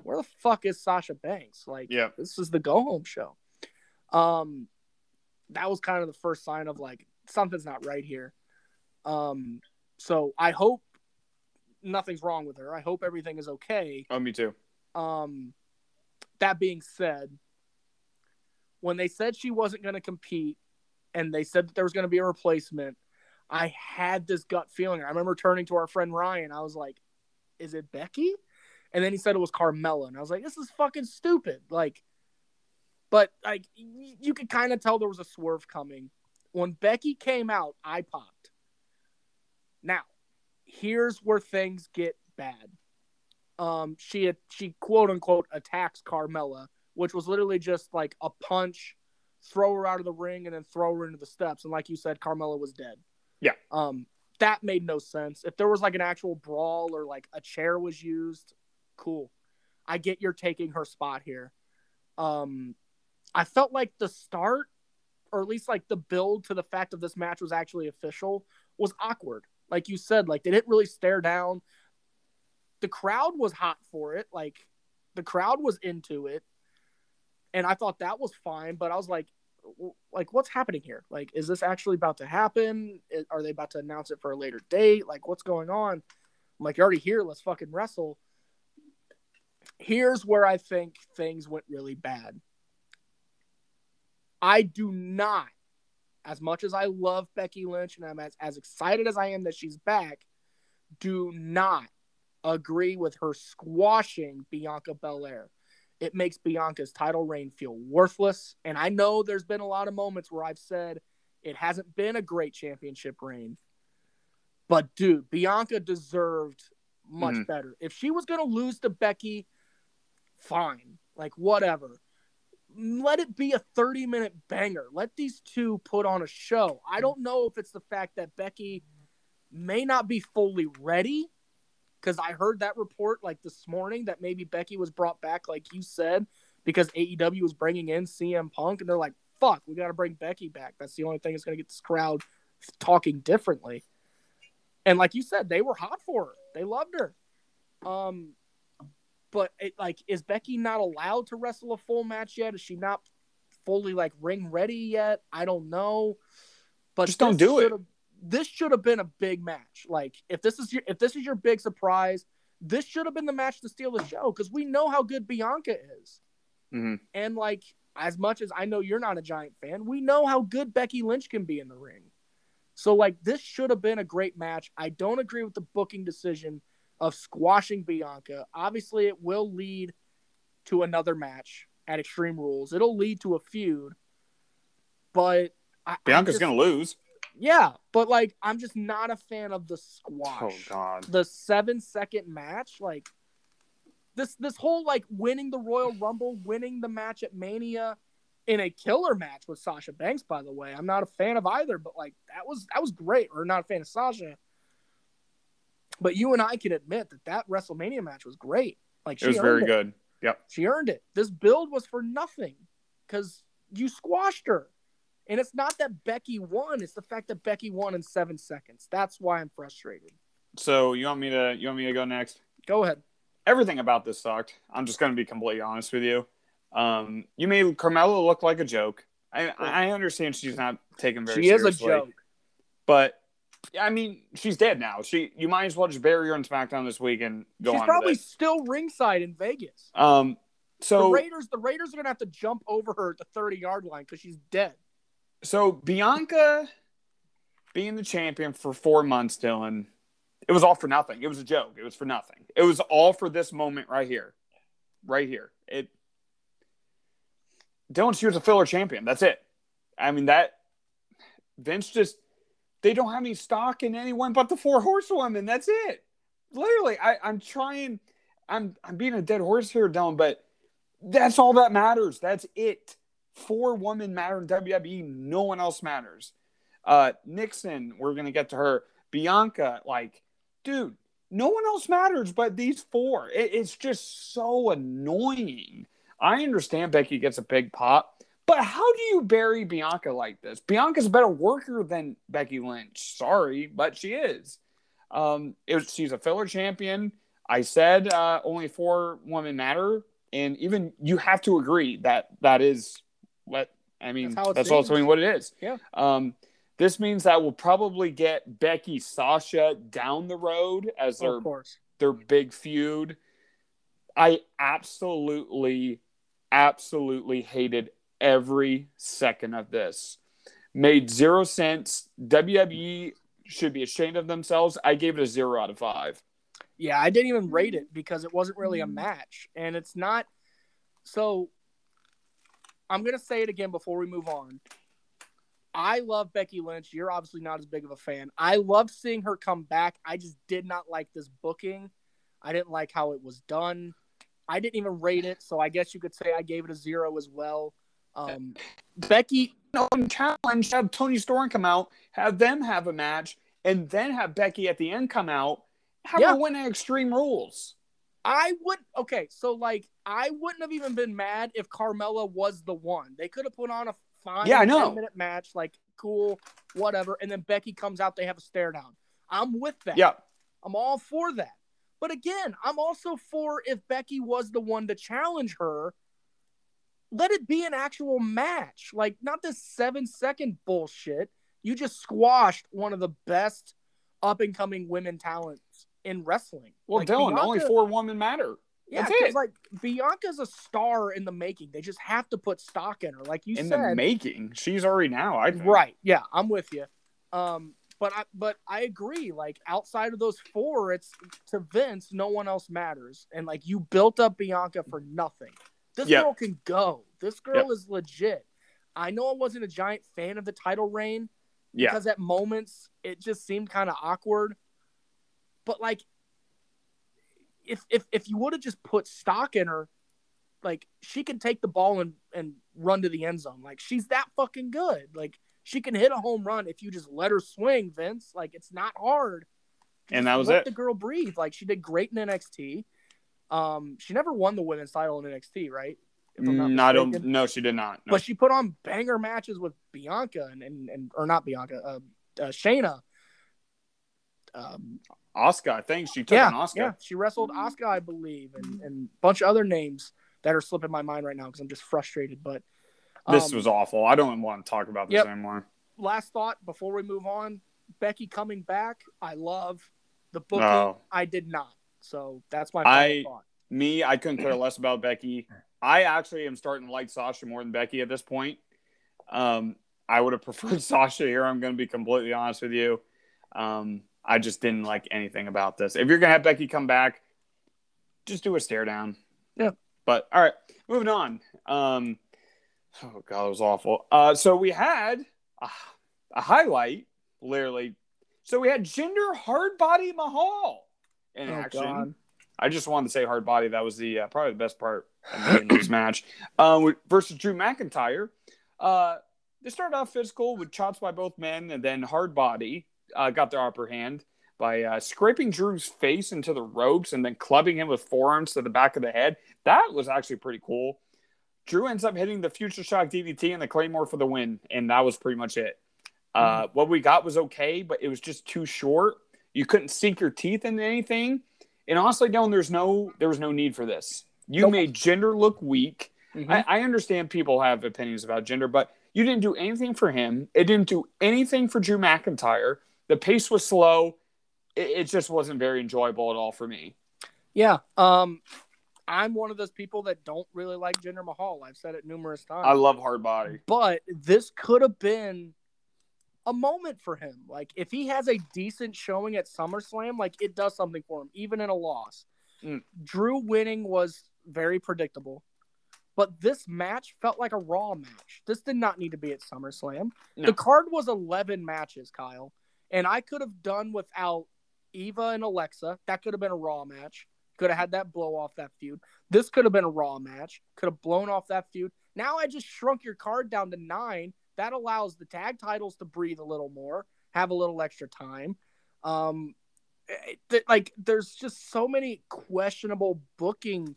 where the fuck is Sasha Banks? Like, Yeah. this is the go home show. Um, that was kind of the first sign of like something's not right here. Um, so I hope nothing's wrong with her. I hope everything is okay. Oh, me too. Um, that being said, when they said she wasn't going to compete and they said that there was going to be a replacement, I had this gut feeling. I remember turning to our friend Ryan. I was like, is it Becky? And then he said it was Carmella. And I was like, this is fucking stupid. Like, but like, you could kind of tell there was a swerve coming. When Becky came out, I popped. Now, here's where things get bad um she she quote unquote attacks Carmella, which was literally just like a punch, throw her out of the ring, and then throw her into the steps. And like you said, Carmella was dead. Yeah. Um, that made no sense. If there was like an actual brawl or like a chair was used, cool. I get you're taking her spot here. Um, I felt like the start, or at least like the build to the fact of this match was actually official, was awkward. Like you said, like they didn't really stare down the crowd was hot for it. Like the crowd was into it, and I thought that was fine. But I was like, like what's happening here? Like, is this actually about to happen? Are they about to announce it for a later date? Like, what's going on? I'm like, you're already here. Let's fucking wrestle. Here's where I think things went really bad. I do not, as much as I love Becky Lynch and I'm as, as excited as I am that she's back, do not agree with her squashing Bianca Belair. It makes Bianca's title reign feel worthless. And I know there's been a lot of moments where I've said it hasn't been a great championship reign. But dude, Bianca deserved much Mhm. better. If she was going to lose to Becky, fine. Like, whatever. let it be a 30 minute banger. Let these two put on a show. I don't know if it's the fact that Becky may not be fully ready because I heard that report like this morning that maybe Becky was brought back, like you said, because AEW was bringing in CM Punk, and they're like, "Fuck, we got to bring Becky back." That's the only thing that's going to get this crowd talking differently. And like you said, they were hot for her. They loved her. Um, but it like is Becky not allowed to wrestle a full match yet? Is she not fully like ring ready yet? I don't know. But just don't do it. This should have been a big match. Like if this is your if this is your big surprise, this should have been the match to steal the show because we know how good Bianca is. Mm-hmm. And like as much as I know you're not a giant fan, we know how good Becky Lynch can be in the ring. So like this should have been a great match. I don't agree with the booking decision of squashing Bianca. Obviously, it will lead to another match at Extreme Rules. It'll lead to a feud, but I, Bianca's gonna lose. Yeah, but like I'm just not a fan of the squash. Oh God, the seven second match, like this this whole like winning the Royal Rumble, winning the match at Mania in a killer match with Sasha Banks. By the way, I'm not a fan of either, but like that was that was great. Or not a fan of Sasha, but you and I can admit that that WrestleMania match was great. Like it was very it. good. Yep, she earned it. This build was for nothing because you squashed her, and it's not that Becky won; it's the fact that Becky won in seven seconds. That's why I'm frustrated. So you want me to you want me to go next? Go ahead. Everything about this sucked. I'm just going to be completely honest with you. Um, you made Carmella look like a joke. I, I understand she's not taken very. Seriously. She seriously, is a joke, but I mean, she's dead now. She, you might as well just bury her in SmackDown this week and go she's on. She's probably still ringside in Vegas. Um, so the Raiders, the Raiders are gonna have to jump over her at the thirty yard line because she's dead. So Bianca being the champion for four months, Dylan, it was all for nothing. It was a joke. It was for nothing. It was all for this moment right here, right here. It. Dylan, she was a filler champion. That's it. I mean that Vince just they don't have any stock in anyone but the four horsewomen. That's it. Literally, I, I'm trying. I'm I'm being a dead horse here, Dylan, but that's all that matters. That's it. Four women matter in WWE. No one else matters. Uh, Nixon, we're gonna get to her. Bianca, like, dude, no one else matters but these four. It, it's just so annoying. I understand Becky gets a big pop, but how do you bury Bianca like this? Bianca's a better worker than Becky Lynch. Sorry, but she is. Um, was, she's a filler champion. I said uh, only four women matter, and even you have to agree that that is what I mean. That's, that's also what it is. Yeah. Um, this means that we'll probably get Becky Sasha down the road as their their big feud. I absolutely, absolutely hated every second of this. Made zero sense. WWE should be ashamed of themselves. I gave it a zero out of five. Yeah, I didn't even rate it because it wasn't really a match. And it's not. So I'm going to say it again before we move on. I love Becky Lynch. You're obviously not as big of a fan. I love seeing her come back. I just did not like this booking. I didn't like how it was done. I didn't even rate it, so I guess you could say I gave it a zero as well. Um, Becky, no, challenge have Toni Storm come out, have them have a match, and then have Becky at the end come out, have yeah. her win at Extreme Rules. I would okay, so like I wouldn't have even been mad if Carmella was the one. They could have put on a fine yeah, I know. minute match, like cool, whatever, and then Becky comes out, they have a stare down. I'm with that. Yeah. I'm all for that. But again, I'm also for if Becky was the one to challenge her, let it be an actual match. Like, not this seven second bullshit. You just squashed one of the best up and coming women talents in wrestling. Well, like, Dylan, Bianca, only four women matter. Yeah, because like Bianca's a star in the making. They just have to put stock in her, like you in said. In the making, she's already now. I think. right. Yeah, I'm with you. Um, but I but I agree. Like outside of those four, it's to Vince, no one else matters. And like you built up Bianca for nothing. This yep. girl can go. This girl yep. is legit. I know I wasn't a giant fan of the title reign yeah. because at moments it just seemed kind of awkward. But like if if if you would have just put stock in her, like she can take the ball and and run to the end zone. Like she's that fucking good. Like she can hit a home run if you just let her swing, Vince. Like it's not hard. And that was let it. the girl breathe. Like she did great in NXT. Um, she never won the women's title in NXT, right? Not Mm, I don't. No, she did not. No. But she put on banger matches with Bianca and and, and or not Bianca, uh, uh, Shayna. Um, Asuka, I think she took yeah, on Asuka. yeah, she wrestled Asuka, I believe, and and a bunch of other names that are slipping my mind right now because I'm just frustrated. But This um, was awful. I don't want to talk about this Yep. anymore. last thought before we move on. Becky coming back, I love the booking. No. I did not, so that's my final I- thought. Me, I couldn't care less about Becky. I actually am starting to like Sasha more than Becky at this point. Um, I would have <laughs> preferred Sasha here. I'm going to be completely honest with you. Um, I just didn't like anything about this. If you're going to have Becky come back, just do a stare down. Yeah. But all right, moving on. Um, oh god, it was awful. Uh, so we had a, a highlight, literally. So we had Jinder Hardbody Mahal in Oh, action. God. I just wanted to say hard body. That was the uh, probably the best part of this match. Um, versus Drew McIntyre. Uh, they started off physical with chops by both men, and then hard body uh, got their upper hand by uh, scraping Drew's face into the ropes and then clubbing him with forearms to the back of the head. That was actually pretty cool. Drew ends up hitting the Future Shock DDT and the Claymore for the win, and that was pretty much it. Uh, what we got was okay, but it was just too short. You couldn't sink your teeth into anything. And honestly, Dylan, there's no there was no need for this. You Nope. made Jinder look weak. Mhm. I, I understand people have opinions about Jinder, but you didn't do anything for him. It didn't do anything for Drew McIntyre. The pace was slow. It, it just wasn't very enjoyable at all for me. Yeah. Um, I'm one of those people that don't really like Jinder Mahal. I've said it numerous times. I love hard body. but this could have been a moment for him. Like if he has a decent showing at SummerSlam, like it does something for him, even in a loss. Mm. Drew winning was very predictable. But this match felt like a Raw match. This did not need to be at SummerSlam. No. The card was 11 matches, Kyle. And I could have done without Eva and Alexa. That could have been a Raw match. Could have had that blow off that feud. This could have been a Raw match. Could have blown off that feud. Now I just shrunk your card down to nine. That allows the tag titles to breathe a little more, have a little extra time. Um, th- like there's just so many questionable booking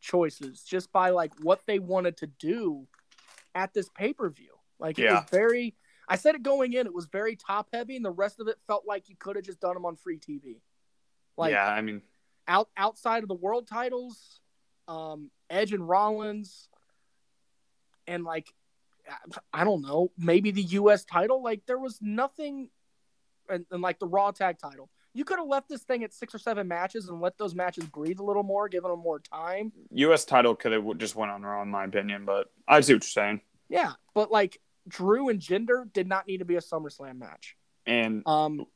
choices just by like what they wanted to do at this pay per view. Like it Yeah. was very. I said it going in. It was very top heavy, and the rest of it felt like you could have just done them on free TV. Like yeah, I mean, out outside of the world titles, um, Edge and Rollins, and like I don't know, maybe the U.S. title. Like there was nothing, and, and like the Raw tag title. You could have left this thing at six or seven matches and let those matches breathe a little more, given them more time. U.S. title could have just went on Raw, in my opinion. But I see what you're saying. Yeah, but like Drew and Jinder did not need to be a SummerSlam match. And Um,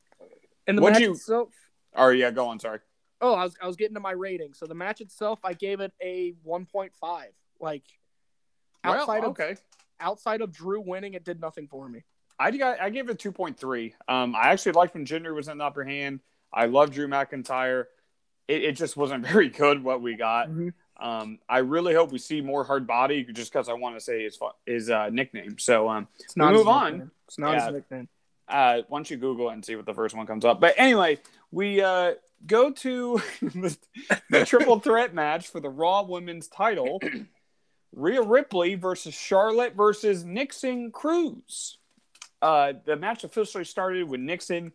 and the match you- itself. oh yeah, go on. Sorry. Oh, I was I was getting to my rating. So the match itself, I gave it a one point five. Like outside well, of okay. outside of Drew winning, it did nothing for me. I got I gave it two point three. Um, I actually liked when Jinder was in the upper hand. I love Drew McIntyre. It, it just wasn't <laughs> very good what we got. Mhm. Um, I really hope we see more hard body just because I want to say his his uh, nickname. So um, It's not move on. It's not Yeah. his nickname. uh, why don't you Google it and see what the first one comes up? But anyway, we uh, go to <laughs> the, the triple threat match for the Raw Women's title: <clears throat> Rhea Ripley versus Charlotte versus Nikki Cross. Uh, the match officially started with Nixon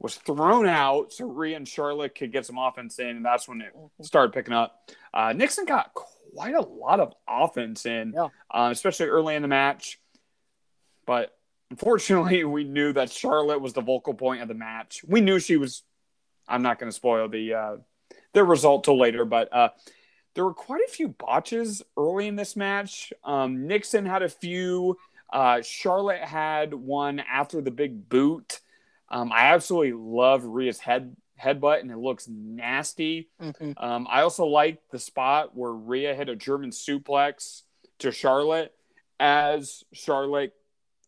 was thrown out, so Rhea and Charlotte could get some offense in, and that's when it started picking up. Uh, Nixon got quite a lot of offense in, Yeah. uh, especially early in the match. But unfortunately, <laughs> we knew that Charlotte was the vocal point of the match. We knew she was. I'm not going to spoil the uh, the result till later, but uh, there were quite a few botches early in this match. Um, Nixon had a few. Uh, Charlotte had one after the big boot. Um, I absolutely love Rhea's head headbutt, and it looks nasty. Mhm. Um, I also like the spot where Rhea hit a German suplex to Charlotte as Charlotte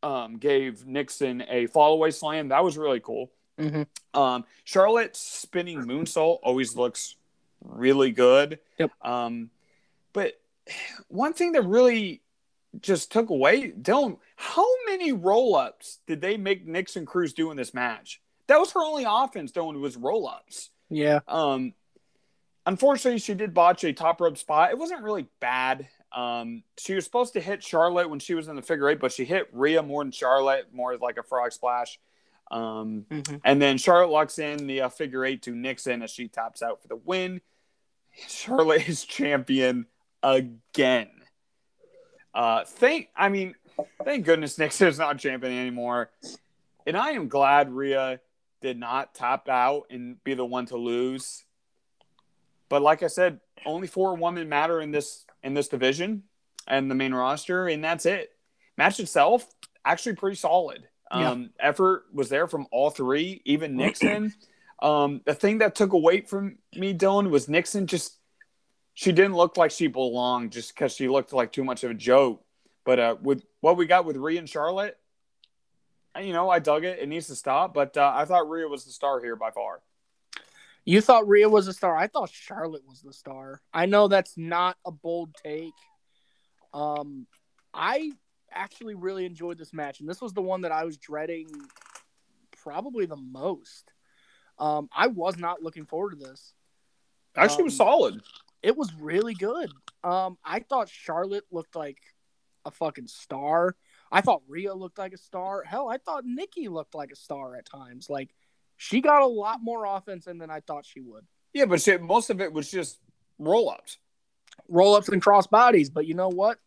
um, gave Nixon a fallaway slam. That was really cool. Mhm. Um, Charlotte's spinning moonsault always looks really good. Yep. Um, but one thing that really just took away, Dylan, how many roll ups did they make Nikki Cross do in this match? That was her only offense, Dylan, was roll ups. Yeah. Um, unfortunately, she did botch a top rope spot. It wasn't really bad. Um, she was supposed to hit Charlotte when she was in the figure eight, but she hit Rhea more than Charlotte, more like a frog splash. Um, Mm-hmm. and then Charlotte locks in the uh, figure eight to Nixon as she taps out for the win. Charlotte is <laughs> champion again. Uh, thank, I mean, thank goodness Nixon <laughs> is not champion anymore. And I am glad Rhea did not tap out and be the one to lose. But like I said, only four women matter in this in this division and the main roster, and that's it. Match itself actually pretty solid. Yeah. Um, effort was there from all three, even <clears throat> Nixon. um, the thing that took away from me, Dylan, was Nixon just she didn't look like she belonged just because she looked like too much of a joke. But uh, with what we got with Rhea and Charlotte, you know, I dug it. It needs to stop. But uh, I thought Rhea was the star here by far. You thought Rhea was the star. I thought Charlotte was the star. I know that's not a bold take. Um, I actually really enjoyed this match, and this was the one that I was dreading probably the most. Um, I was not looking forward to this. Actually, it was Um, solid. It was really good. Um, I thought Charlotte looked like a fucking star. I thought Rhea looked like a star. Hell, I thought Nikki looked like a star at times. Like she got a lot more offense in than I thought she would. Yeah, but shit, most of it was just roll ups. roll ups and cross bodies. But you know what?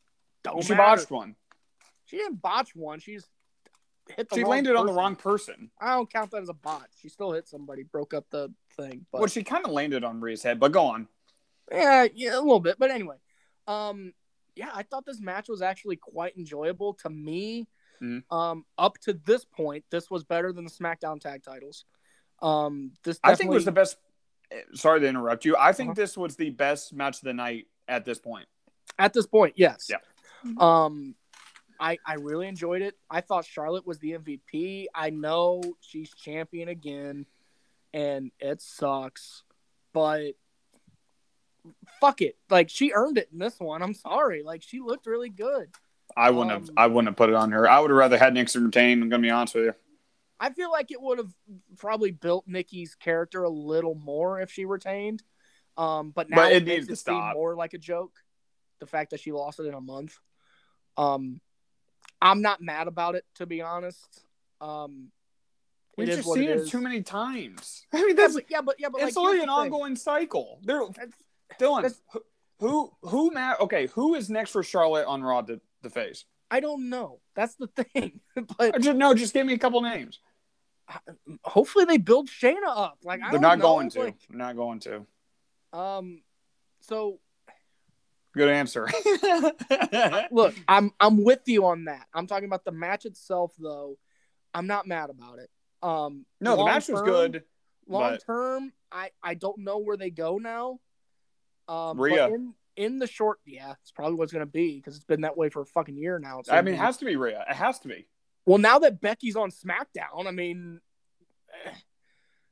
Don't She matter. botched one. She didn't botch one. She's hit the She landed on the wrong person. I don't count that as a botch. She still hit somebody, broke up the thing. But Well, she kind of landed on Rhea's head, but go on. Yeah, yeah, a little bit. But anyway, um, yeah, I thought this match was actually quite enjoyable to me. Mhm. Um, up to this point, this was better than the SmackDown tag titles. Um, this I think was the best. eh, Sorry to interrupt you. I think Uh-huh. this was the best match of the night at this point. At this point, yes. Yeah. Um, I I really enjoyed it. I thought Charlotte was the MVP. I know she's champion again, and it sucks, but fuck it. Like she earned it in this one. I'm sorry. Like she looked really good. I wouldn't have. Um, I wouldn't have put it on her. I would have rather had Nixon retain. I'm gonna be honest with you. I feel like it would have probably built Nikki's character a little more if she retained. Um, but now But it it, needs makes to stop. more like a joke. The fact that she lost it in a month. Um, I'm not mad about it to be honest. Um, We've just seen it too many times. <laughs> I mean, Yeah, that's but yeah, but yeah, but it's like, only an thing. ongoing cycle. There, Dylan, who, who, who, Matt? Okay, who is next for Charlotte on Raw to, to face? I don't know. That's the thing. <laughs> but just, no, just give me a couple names. hopefully they build Shayna up. Like I They're not know, going to. like, They're not going to. um, so Good answer. <laughs> look, I'm I'm with you on that. I'm talking about the match itself, though. I'm not mad about it. Um, no, the match was good. Long but- term, I I don't know where they go now. Um, Rhea. in in the short, yeah, it's probably what's gonna be because it's been that way for a fucking year now. I mean, it has to be Rhea. It has to be. well, now that Becky's on SmackDown, I mean, eh,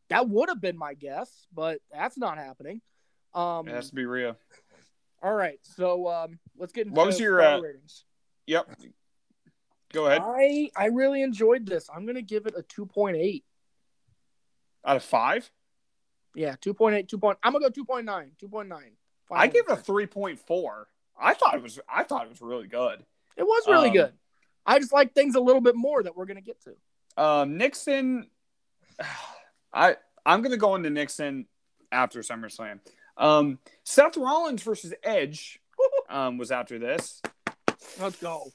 that would have been my guess, but that's not happening. Um, It has to be Rhea. all right, so um, let's get into What was your, uh, ratings. Yep. Go ahead. I I really enjoyed this. I'm gonna give it a two point eight. Out of five, Yeah, 2.8, 2. Point, I'm gonna go 2.9, 2.9. I gave it a three point four. I thought it was. I thought it was really good. It was really um, good. I just like things a little bit more that we're gonna get to. Um, Nixon. <sighs> I I'm gonna go into Nixon after SummerSlam. Um, Seth Rollins versus Edge <laughs> um, was after this. Let's go.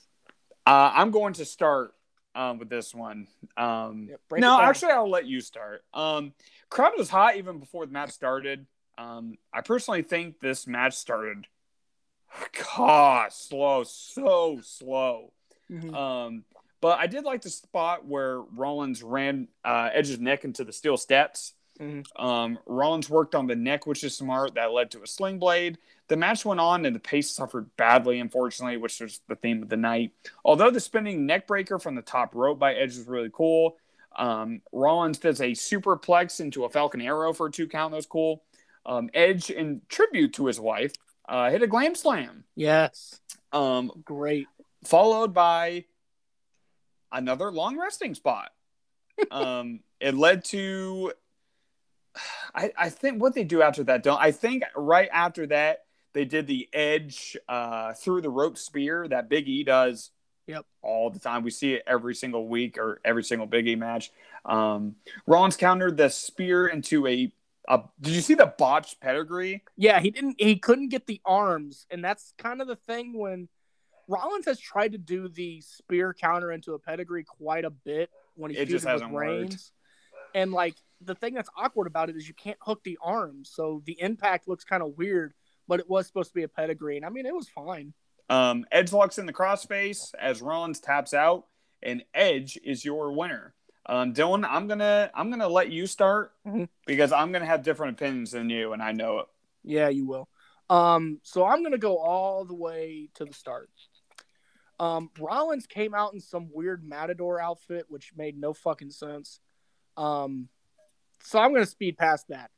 Uh, I'm going to start um, with this one. Um, Yeah, no, actually, I'll let you start. Um, crowd was hot even before the match started. Um, I personally think this match started, God, slow, so slow. Mhm. Um, but I did like the spot where Rollins ran uh, Edge's neck into the steel steps. Mhm. Um, Rollins worked on the neck, which is smart. That led to a sling blade. The match went on, and the pace suffered badly, unfortunately, which was the theme of the night. Although the spinning neckbreaker from the top rope by Edge was really cool, um, Rollins does a superplex into a Falcon Arrow for a two count. That was cool. Um, Edge, in tribute to his wife, uh, hit a glam slam. Yes. Um, Great. followed by another long resting spot. <laughs> um, it led to, I, I think what they do after that, don't I think right after that they did the edge uh, through the rope spear that Big E does. Yep. All the time, we see it every single week or every single Big E match. Um, Rollins countered the spear into a. did you see the botched pedigree? Yeah, he didn't. He couldn't get the arms, and that's kind of the thing when Rollins has tried to do the spear counter into a pedigree quite a bit when he's It just hasn't worked. Reigns. And like the thing that's awkward about it is you can't hook the arms, so the impact looks kind of weird. But it was supposed to be a pedigree, and I mean it was fine. Um, Edge locks in the crossface as Rollins taps out, and Edge is your winner. Um, Dylan, I'm gonna I'm gonna let you start Mhm. because I'm gonna have different opinions than you, and I know it. Yeah, you will. Um, so I'm gonna go all the way to the start. Um, Rollins came out in some weird matador outfit, which made no fucking sense. Um, so I'm gonna speed past that.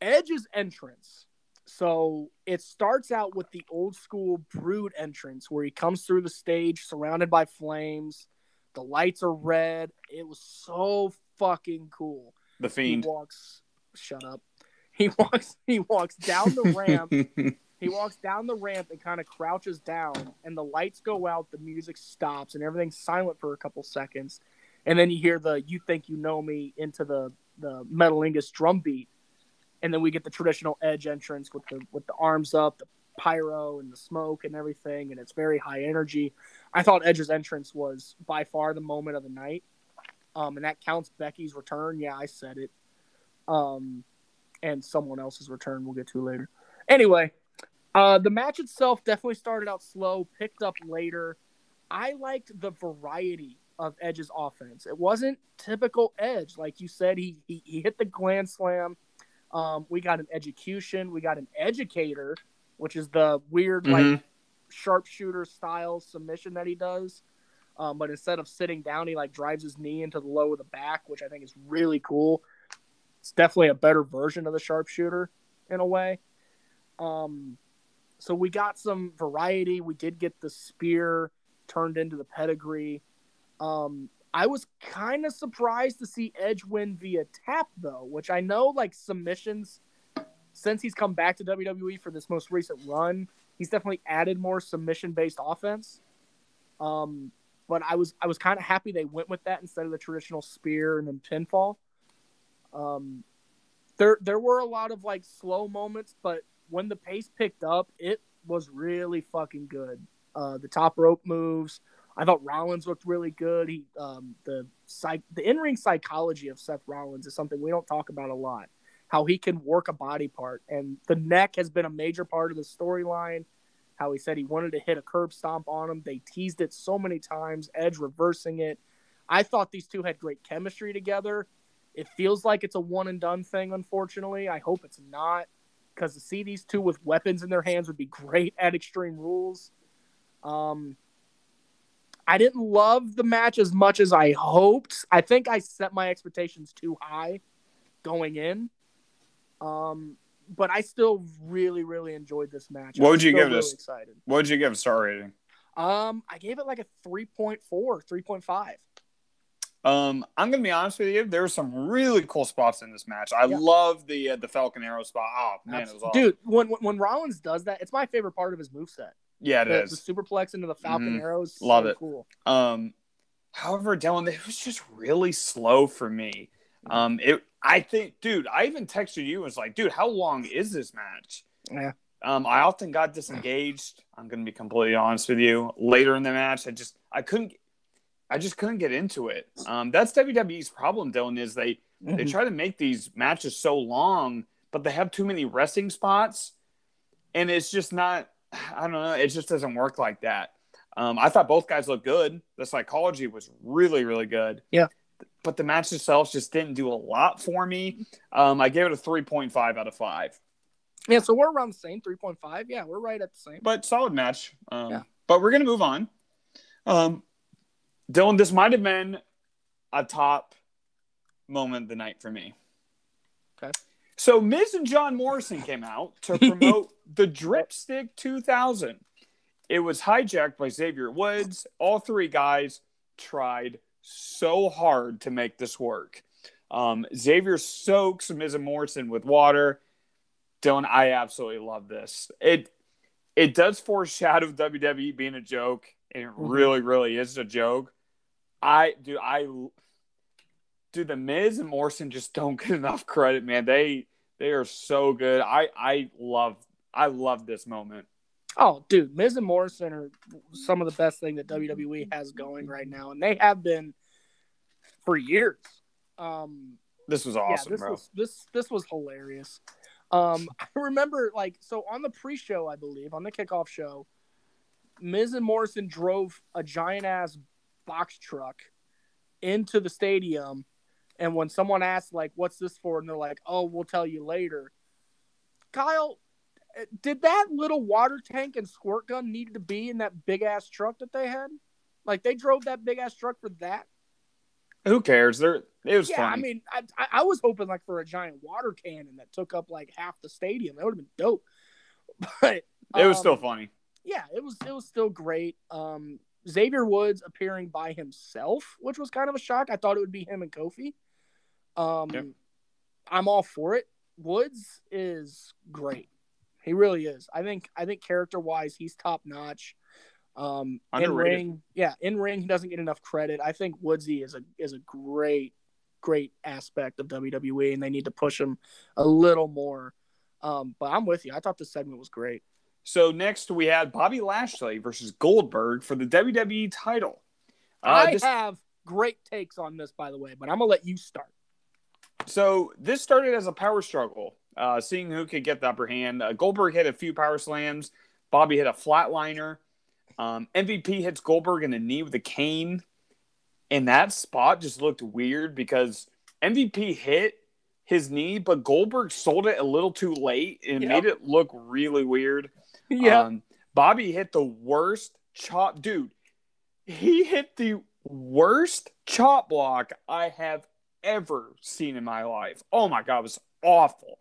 Edge's entrance. So it starts out with the old school brood entrance where he comes through the stage surrounded by flames. The lights are red. It was so fucking cool. The he Fiend. walks shut up. He walks he walks down the ramp. <laughs> He walks down the ramp and kind of crouches down and the lights go out the music stops and everything's silent for a couple seconds. And then you hear the you think you know me into the the metalingus drum beat and then we get the traditional edge entrance with the with the arms up the pyro and the smoke and everything and it's very high energy i thought edge's entrance was by far the moment of the night um, and that counts becky's return yeah i said it um, and someone else's return we'll get to later. Anyway, uh, the match itself definitely started out slow, picked up later. I liked the variety of Edge's offense. It wasn't typical Edge, like you said. He he, he hit the gland slam. Um, we got an education. We got an educator, which is the weird like Mhm. sharpshooter style submission that he does. Um, but instead of sitting down, he like drives his knee into the low of the back, which I think is really cool. It's definitely a better version of the sharpshooter in a way. Um, so we got some variety. We did get the spear turned into the pedigree. Um, I was kind of surprised to see Edge win via tap though, which I know like submissions since he's come back to WWE for this most recent run, he's definitely added more submission based offense. Um, but I was I was kind of happy they went with that instead of the traditional spear and then pinfall. Um, there there were a lot of like slow moments, but when the pace picked up, it was really fucking good. Uh, the top rope moves, I thought Rollins looked really good. He um, the psych the in ring psychology of Seth Rollins is something we don't talk about a lot. How he can work a body part, and the neck has been a major part of the storyline. How he said he wanted to hit a curb stomp on him. They teased it so many times. Edge reversing it. I thought these two had great chemistry together. It feels like it's a one and done thing, unfortunately. I hope it's not, because to see these two with weapons in their hands would be great at Extreme Rules. Um, I didn't love the match as much as I hoped. I think I set my expectations too high going in. Um, but I still really, really enjoyed this match. What would you give really this? Excited. What would you give a star rating? Um, I gave it like a 3.4, 3.5. Um, I'm gonna be honest with you. There were some really cool spots in this match. I Yeah. love the uh, the Falcon Arrow spot. Oh man, it was awesome. Dude, when, when when Rollins does that, it's my favorite part of his moveset. yeah, it the, is. the superplex into the Falcon Mhm. arrows. Love so it. Cool. Um, however, Dylan, it was just really slow for me. Um, it. I think, dude, I even texted you and was like, dude, how long is this match? Yeah. Um, I often got disengaged. I'm gonna be completely honest with you. Later in the match, I just I couldn't. I just couldn't get into it. Um, that's WWE's problem, Dylan. Is they they Mhm. try to make these matches so long, but they have too many resting spots, and it's just not. I don't know. It just doesn't work like that. Um, I thought both guys looked good. The psychology was really, really good. Yeah. But the match itself just didn't do a lot for me. Um, I gave it a 3.5 out of 5. Yeah, so we're around the same 3.5. Yeah, we're right at the same. But solid match. Um, Yeah. But we're going to move on. Um, Dylan, this might have been a top moment of the night for me. Okay. So Miz and John Morrison came out to <laughs> promote the Dripstick 2000. It was hijacked by Xavier Woods. All three guys tried so hard to make this work. Um, Xavier soaks Miz and Morrison with water. Dylan, I absolutely love this. It it does foreshadow <laughs> WWE being a joke, and it really, really is a joke. I do I do the Miz and Morrison just don't get <laughs> enough credit, man. They they are so good. I I love I love this moment. Oh, dude, Miz and Morrison are some of the best thing that WWE has going right now, and they have been for years. Um, this was awesome, yeah, this bro. Was, this this was hilarious. Um, <laughs> I remember like so on the pre-show, I believe, on the kickoff show, Miz and Morrison drove a giant ass box truck into the stadium, and when someone asked like, "What's this for?" and they're like, "Oh, we'll tell you later." Kyle, eh, did that little water tank and squirt gun need to be in that big ass truck that they had? Like they drove that big ass truck for that? Who cares? There, it was yeah, funny. I mean, I, I was hoping like for a giant water cannon that took up like half the stadium. That would have been dope. <laughs> But it was um, still funny. Yeah, it was. It was still great. Um, Xavier Woods appearing by himself, which was kind of a shock. I thought it would be him and Kofi. Um, Yep. I'm all for it. Woods is great. He really is. I think. I think character wise, he's top notch. Um, in ring, yeah, in ring, he doesn't get enough credit. I think Woodsy is a is a great, great aspect of WWE, and they need to push him a little more. Um, but I'm with you. I thought this segment was great. So next we had Bobby Lashley versus Goldberg for the WWE title. Uh, I this- have great takes on this, by the way, but I'm gonna let you start. So this started as a power struggle, uh, seeing who could get the upper hand. Uh, Goldberg hit a few power slams. Bobby hit a flatliner. Um, MVP hits Goldberg in the knee with a cane. And that spot just looked weird because MVP hit his knee, but Goldberg sold it a little too late and Yep. made it look really weird. Yeah, Um, Bobby hit the worst chop. Dude, he hit the worst chop block I have ever seen in my life. Oh my God, it was awful.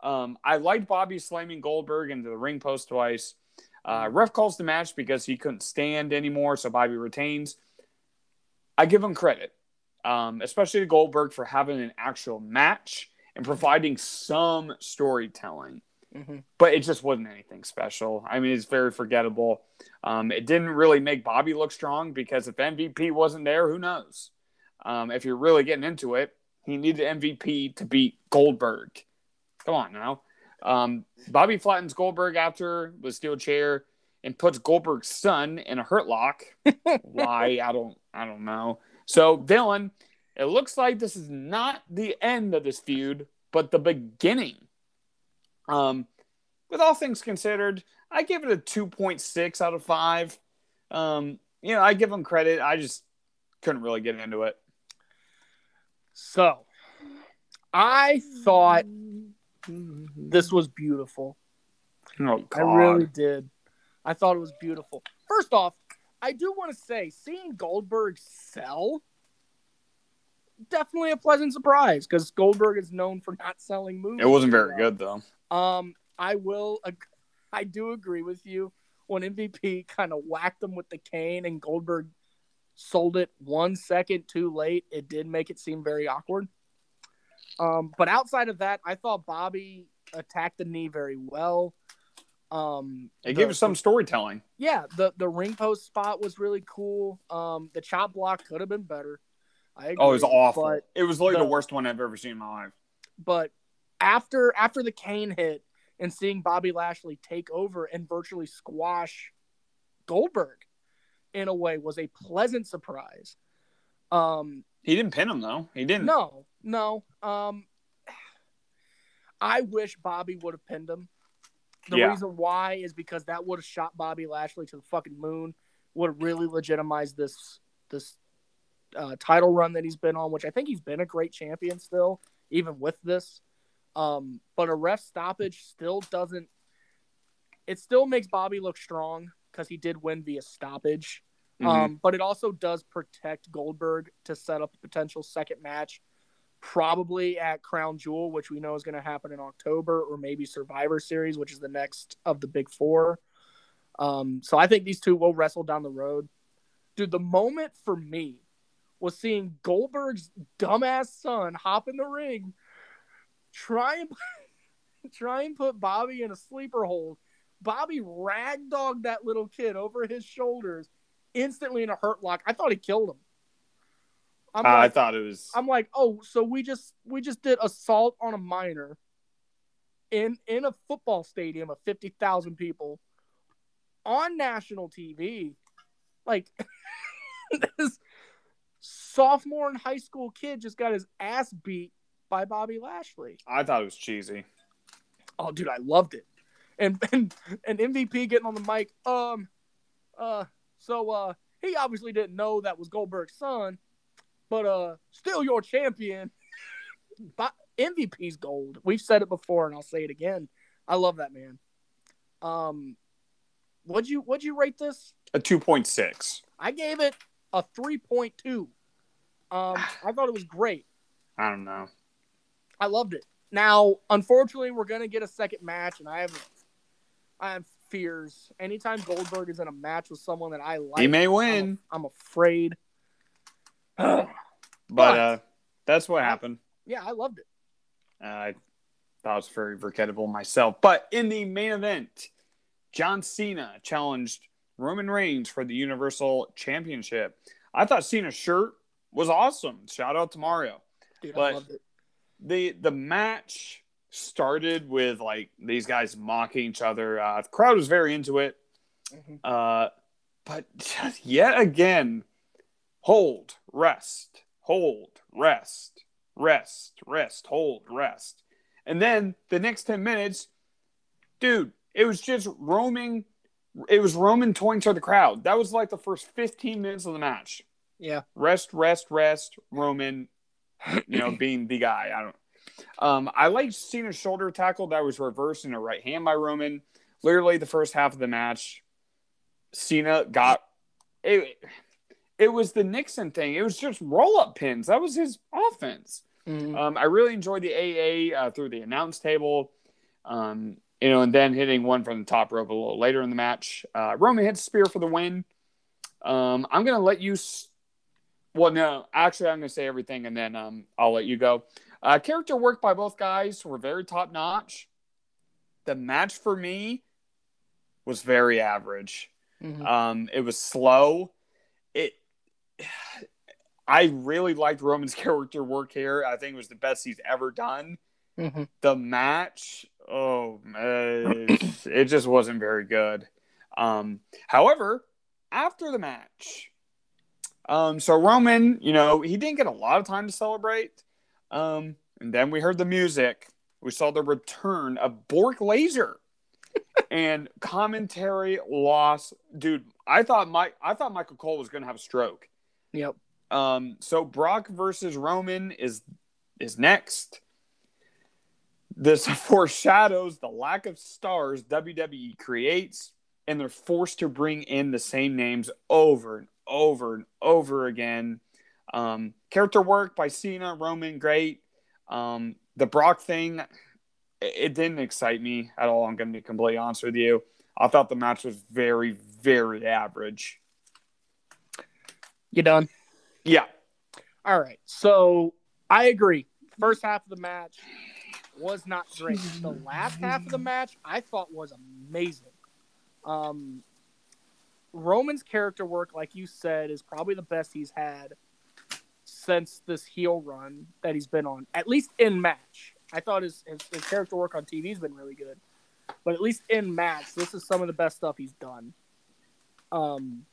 Um, I liked Bobby slamming Goldberg into the ring post twice. Uh, ref calls the match because he couldn't stand anymore, so Bobby retains. I give him credit, um, especially to Goldberg for having an actual match and providing some storytelling Mhm. but it just wasn't anything special. I mean, it's very forgettable. Um, it didn't really make Bobby look strong because if MVP wasn't there, who knows? Um, if you're really getting into it, he needed MVP to beat Goldberg. Come on now. Um, Bobby flattens Goldberg after the steel chair and puts Goldberg's son in a hurt lock. <laughs> Why? I don't. I don't know. So Dylan, it looks like this is not the end of this feud, but the beginning. Um, with all things considered, I give it a 2.6 out of 5. Um, you know, I give them credit. I just couldn't really get into it. So, I thought this was beautiful. Oh, God. I really did. I thought it was beautiful. First off, I do want to say seeing Goldberg sell definitely a pleasant surprise because Goldberg is known for not selling movies. It wasn't very good, though. Um, I will. ag- I do agree with you. When MVP kind of whacked him with the cane and Goldberg sold it one second too late, it did make it seem very awkward. Um, but outside of that, I thought Bobby attacked the knee very well. Um, It the- gave us some storytelling. yeah, the the ring post spot was really cool. Um, the chop block could have been better. I agree, Oh, it was awful. It was literally the- the worst one I've ever seen in my life. but after after the cane hit and seeing Bobby Lashley take over and virtually squash Goldberg in a way was a pleasant surprise. Um, He didn't pin him, though. He didn't. no, no. Um, I wish Bobby would have pinned him. The Yeah. reason why is because that would have shot Bobby Lashley to the fucking moon. Would have really legitimized this this uh, title run that he's been on, which I think he's been a great champion still, even with this. Um, but a ref stoppage still doesn't. It still makes Bobby look strong because he did win via stoppage. Mhm. Um, but it also does protect Goldberg to set up a potential second match probably at Crown Jewel, which we know is going to happen in October, or maybe Survivor Series, which is the next of the big four. Um, so I think these two will wrestle down the road. Dude, the moment for me was seeing Goldberg's dumbass son hop in the ring, try and <laughs> try and put Bobby in a sleeper hold. Bobby ragdogged that little kid over his shoulders instantly in a hurt lock. I thought he killed him. I'm uh, like, I thought it was. I'm like, oh, so we just we just did assault on a minor in in a football stadium of fifty thousand people on national TV. Like <laughs> this sophomore in high school kid just got his ass beat by Bobby Lashley. I thought it was cheesy. Oh, dude, I loved it. And <laughs> and and MVP getting on the mic. Um, uh, so uh, he obviously didn't know that was Goldberg's son but uh, still your champion. <laughs> but MVP's gold. We've said it before, and I'll say it again. I love that man. Um, what'd you what'd you rate this? A two point six. I gave it a three point two. Um, I thought it was great. I don't know. I loved it. Now, unfortunately, we're gonna get a second match, and I have, I have fears. Anytime Goldberg is in a match with someone that I like, he may win. I'm, I'm afraid. <sighs> <sighs> But uh, that's what happened. Yeah, I loved it. Uh, I thought it was very forgettable myself. But in the main event, John Cena challenged Roman Reigns for the Universal Championship. I thought Cena's shirt was awesome. Shout out to Mario. Dude, but I loved it. The the match started with like these guys mocking each other. Uh, the crowd was very into it. Mm-hmm. Uh, but <laughs> yet again, hold, rest, hold, rest, rest, rest, hold, rest. And then the next 10 minutes, dude, it was just roaming. It was Roman toying to the crowd. That was like the first 15 minutes of the match. Yeah. Rest, rest, rest. Roman, you know, <clears throat> being the guy. I don't. Um, I liked Cena's shoulder tackle that was reversed in a right hand by Roman. Literally the first half of the match, Cena got it it was the Nixon thing. It was just roll up pins. That was his offense. Mm-hmm. Um, I really enjoyed the AA uh, through the announce table, um, you know, and then hitting one from the top rope a little later in the match. Uh, Roman hits spear for the win. Um, I'm gonna let you. S- well, no, actually, I'm gonna say everything, and then um, I'll let you go. Uh, character work by both guys were very top notch. The match for me was very average. Mm-hmm. Um, it was slow. I really liked Roman's <laughs> character work here. I think it was the best he's ever done. Mm-hmm. The match, oh, it, it just wasn't very good. Um, however, after the match, um, so Roman, you know, he didn't get a lot of time to celebrate. Um, and then we heard the music. We saw the return of Brock Lesnar <laughs> and commentary loss. Dude, I thought Mike I thought Michael Cole was gonna have a stroke. Yep. Um, so Brock versus Roman is is next. This <laughs> foreshadows the lack of stars WWE creates, and they're forced to bring in the same names over and over and over again. Um, character work by Cena, Roman, great. Um, the Brock thing, it, it didn't excite me at all. I'm going to be completely honest with you. I thought the match was very, very average. You done? Yeah. All right. So I agree. First half of the match was not great. The last half of the match I thought was amazing. Um, Roman's character work, like you said, is probably the best he's had since this heel run that he's been on, at least in match. I thought his, his, his character work on TV has been really good, but at least in match, this is some of the best stuff he's done. Um,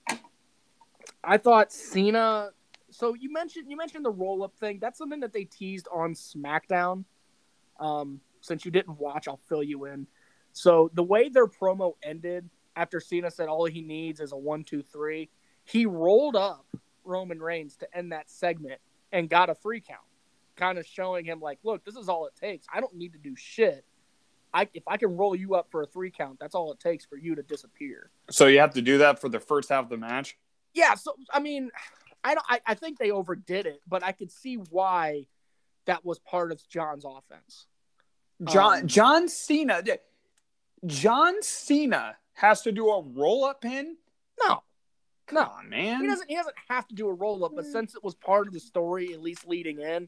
I thought Cena. So you mentioned you mentioned the roll up thing. That's something that they teased on SmackDown. Um, since you didn't watch, I'll fill you in. So the way their promo ended after Cena said all he needs is a one, two, three, he rolled up Roman Reigns to end that segment and got a free count, kind of showing him like, look, this is all it takes. I don't need to do shit. I if I can roll you up for a three count, that's all it takes for you to disappear. So you have to do that for the first half of the match. Yeah, so I mean, I don't. I, I think they overdid it, but I could see why that was part of John's offense. John Um, John Cena. John Cena has to do a roll up pin. No, Come no, on, man. he doesn't. He doesn't have to do a roll up, but since it was part of the story, at least leading in,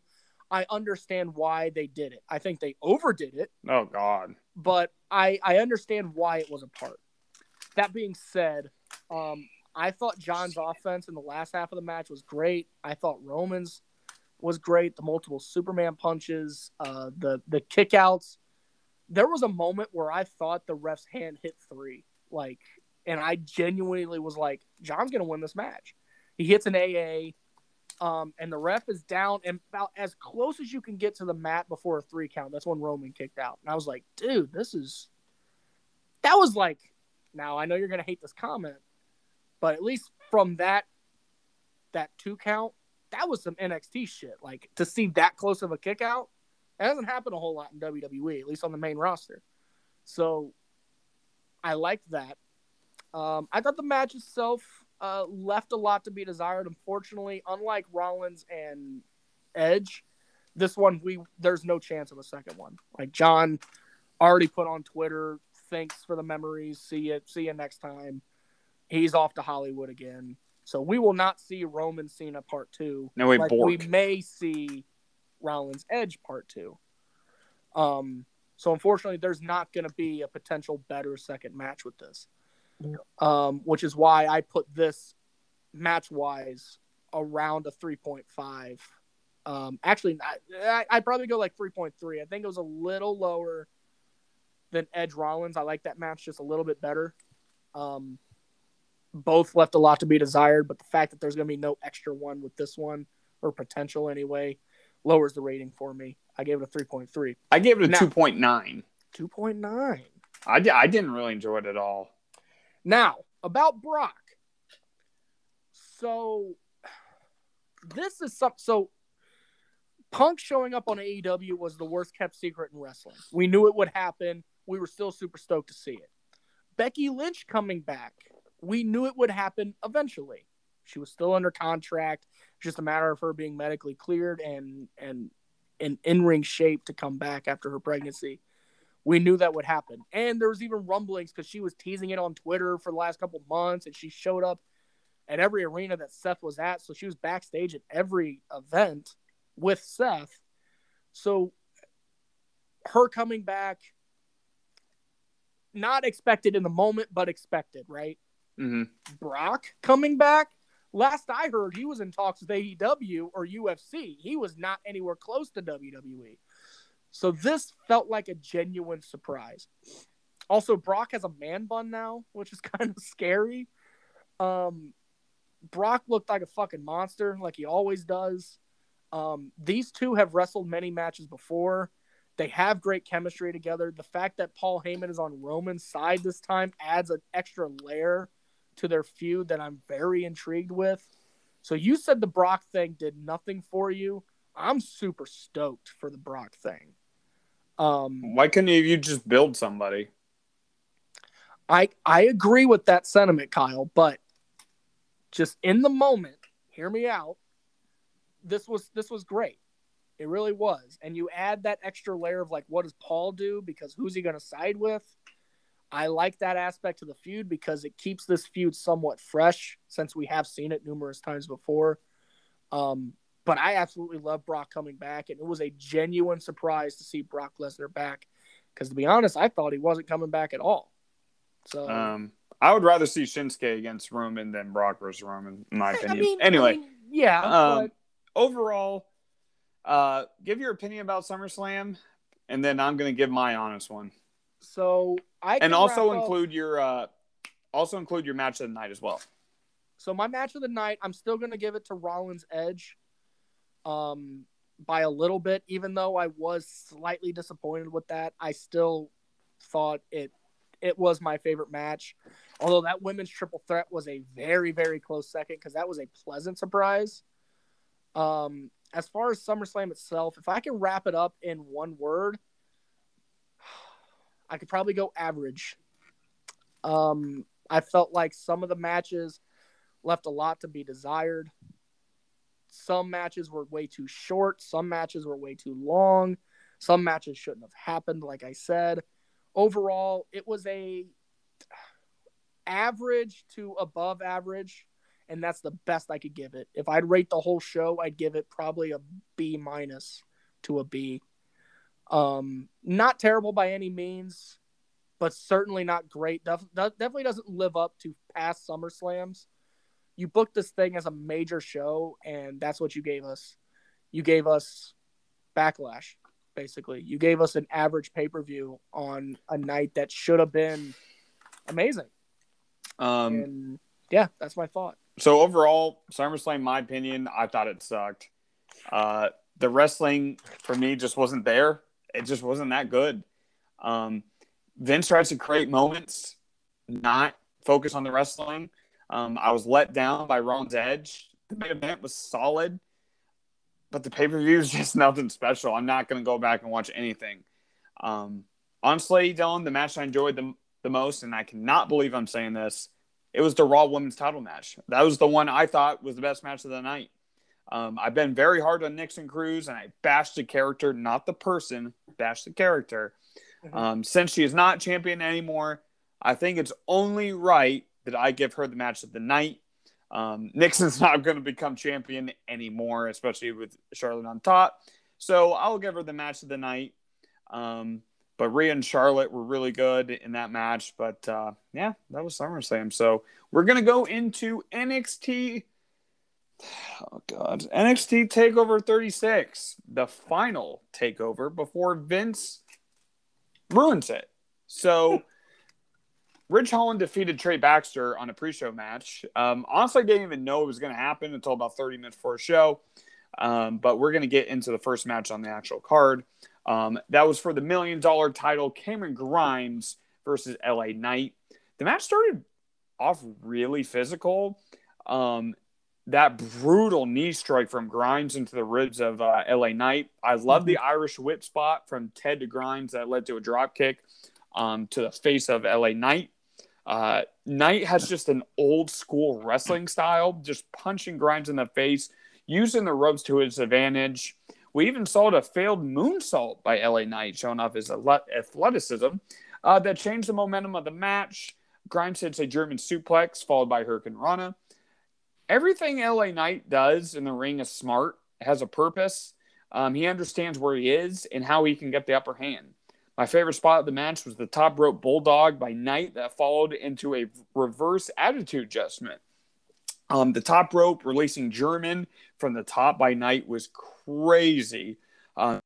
I understand why they did it. I think they overdid it, Oh God. but I I understand why it was a part. That being said, um, I thought John's offense in the last half of the match was great. I thought Roman's was great. The multiple Superman punches, uh, the the kickouts. There was a moment where I thought the ref's hand hit three, like, and I genuinely was like, John's gonna win this match. He hits an AA, um, and the ref is down and about as close as you can get to the mat before a three count. That's when Roman kicked out, and I was like, dude, this is. That was like, now I know you're gonna hate this comment, but at least from that, that two count, that was some NXT shit. Like to see that close of a kick out, it doesn't happen a whole lot in WWE, at least on the main roster. So I liked that. Um, I thought the match itself uh, left a lot to be desired. Unfortunately, unlike Rollins and Edge, this one we there's no chance of a second one. Like John already put on Twitter, thanks for the memories. See you, see you next time. He's off to Hollywood again. So we will not see Roman Cena part two. No wait, Like, Brock. we may see Rollins Edge part two. Um, so unfortunately, there's not going to be a potential better second match with this. Um, which is why I put this match wise around a 3.5. Um, actually, I, I'd probably go like 3.3. I think it was a little lower than Edge Rollins. I like that match just a little bit better. Um, both left a lot to be desired, but the fact that there's going to be no extra one with this one, or potential anyway, lowers the rating for me. I gave it a 3.3. I gave it a Now- two point nine. 2.9. I, di- I didn't really enjoy it at all. Now, about Brock. So, this is some. So, Punk showing up on AEW was the worst kept secret in wrestling. We knew it would happen. We were still super stoked to see it. Becky Lynch coming back. We knew it would happen eventually. She was still under contract. Just a matter of her being medically cleared and and in in ring shape to come back after her pregnancy we knew that would happen. And there was even rumblings because she was teasing it on Twitter for the last couple months, and she showed up at every arena that Seth was at. So she was backstage at every event with Seth. So her coming back, not expected in the moment, but expected, right? Hmm Brock coming back. Last I heard, he was in talks with AEW or UFC. He was not anywhere close to WWE. So this felt like a genuine surprise. Also, Brock has a man bun now, which is <laughs> kind of scary. Um, Brock looked like a fucking monster, like he always does. Um, these two have wrestled many matches before. They have great chemistry together. The fact that Paul Heyman is on Roman's side this time adds an extra layer to their feud that I'm very intrigued with. So you said the Brock thing did nothing for you. I'm super stoked for the Brock thing. Um, Why couldn't you just build somebody? I I agree with that sentiment, Kyle, but just in the moment, hear me out. This was this was great. It really was. And you add that extra layer of like what does Paul do because who's he going to side with? I like that aspect to the feud because it keeps this feud somewhat fresh since we have seen it numerous times before. Um, but I absolutely love Brock coming back, and it was a genuine surprise to see Brock Lesnar back. Because to be honest, I thought he wasn't coming back at all. So Um, I would rather see Shinsuke against Roman than Brock versus Roman, in my I opinion. mean, anyway, I mean, yeah, um, but overall, uh, give your opinion about SummerSlam, and then I'm going to give my honest one, so I and also up- include your uh, also include your match of the night as well. So my match of the night, I'm still going to give it to Rollins Edge, um, by a little bit. Even though I was slightly disappointed with that, I still thought it it was my favorite match. Although that women's triple threat was a very very close second because that was a pleasant surprise. Um, as far as SummerSlam itself, if I can wrap it up in one word, I could probably go average. Um, I felt like some of the matches left a lot to be desired. some matches were way too short, some matches were way too long, some matches shouldn't have happened, like I said. Overall, it was a average to above average, and that's the best I could give it. If I'd rate the whole show, I'd give it probably a B minus to a B. Um, not terrible by any means, but certainly not great. Def- definitely doesn't live up to past SummerSlams. You booked this thing as a major show, and that's what you gave us. You gave us backlash, basically. You gave us an average pay per view on a night that should have been amazing. Um, and yeah, that's my thought. So overall, SummerSlam, my opinion, I thought it sucked. Uh, the wrestling for me just wasn't there. It just wasn't that good. Um, Vince tries to create moments, not focus on the wrestling. Um, I was let down by Ron's Edge. The main event was solid, but the pay per view is <laughs> just nothing special. I'm not going to go back and watch anything. Um, honestly, Dylan, the match I enjoyed the, the most, and I cannot believe I'm saying this, it was the Raw Women's title match. That was the one I thought was the best match of the night. Um, I've been very hard on Nikki Cross, and I bashed the character, not the person, bashed the character. Mm-hmm. Um, since she is not champion anymore, I think it's only right that I give her the match of the night. Um, <laughs> Nixon's not going to become champion anymore, especially with Charlotte on top. So I'll give her the match of the night. Um, but Rhea and Charlotte were really good in that match. But uh, yeah, that was SummerSlam. So we're going to go into NXT. Oh, God. NXT TakeOver 36, the final takeover before Vince ruins it. So <laughs> Ridge Holland defeated Trey Baxter on a pre-show match. Um, honestly, I didn't even know it was going to happen until about 30 minutes before a show. Um, but we're going to get into the first match on the actual card. Um, that was for the million dollar title, Cameron Grimes versus LA Knight. The match started off really physical. Um, that brutal knee strike from Grimes into the ribs of uh, LA Knight. I love the mm-hmm. Irish whip spot from Ted to Grimes that led to a drop kick um, to the face of LA Knight. Uh, Knight has just an old school wrestling style, just punching Grimes in the face, using the ropes to his advantage. We even saw a failed moonsault by LA Knight, showing off his athleticism uh, that changed the momentum of the match. Grimes hits a German suplex, followed by hurricanrana everything LA Knight does in the ring is smart, has a purpose. Um, he understands where he is and how he can get the upper hand. My favorite spot of the match was the top rope bulldog by Knight that followed into a reverse attitude adjustment. Um, the top rope releasing German from the top by Knight was crazy. Um,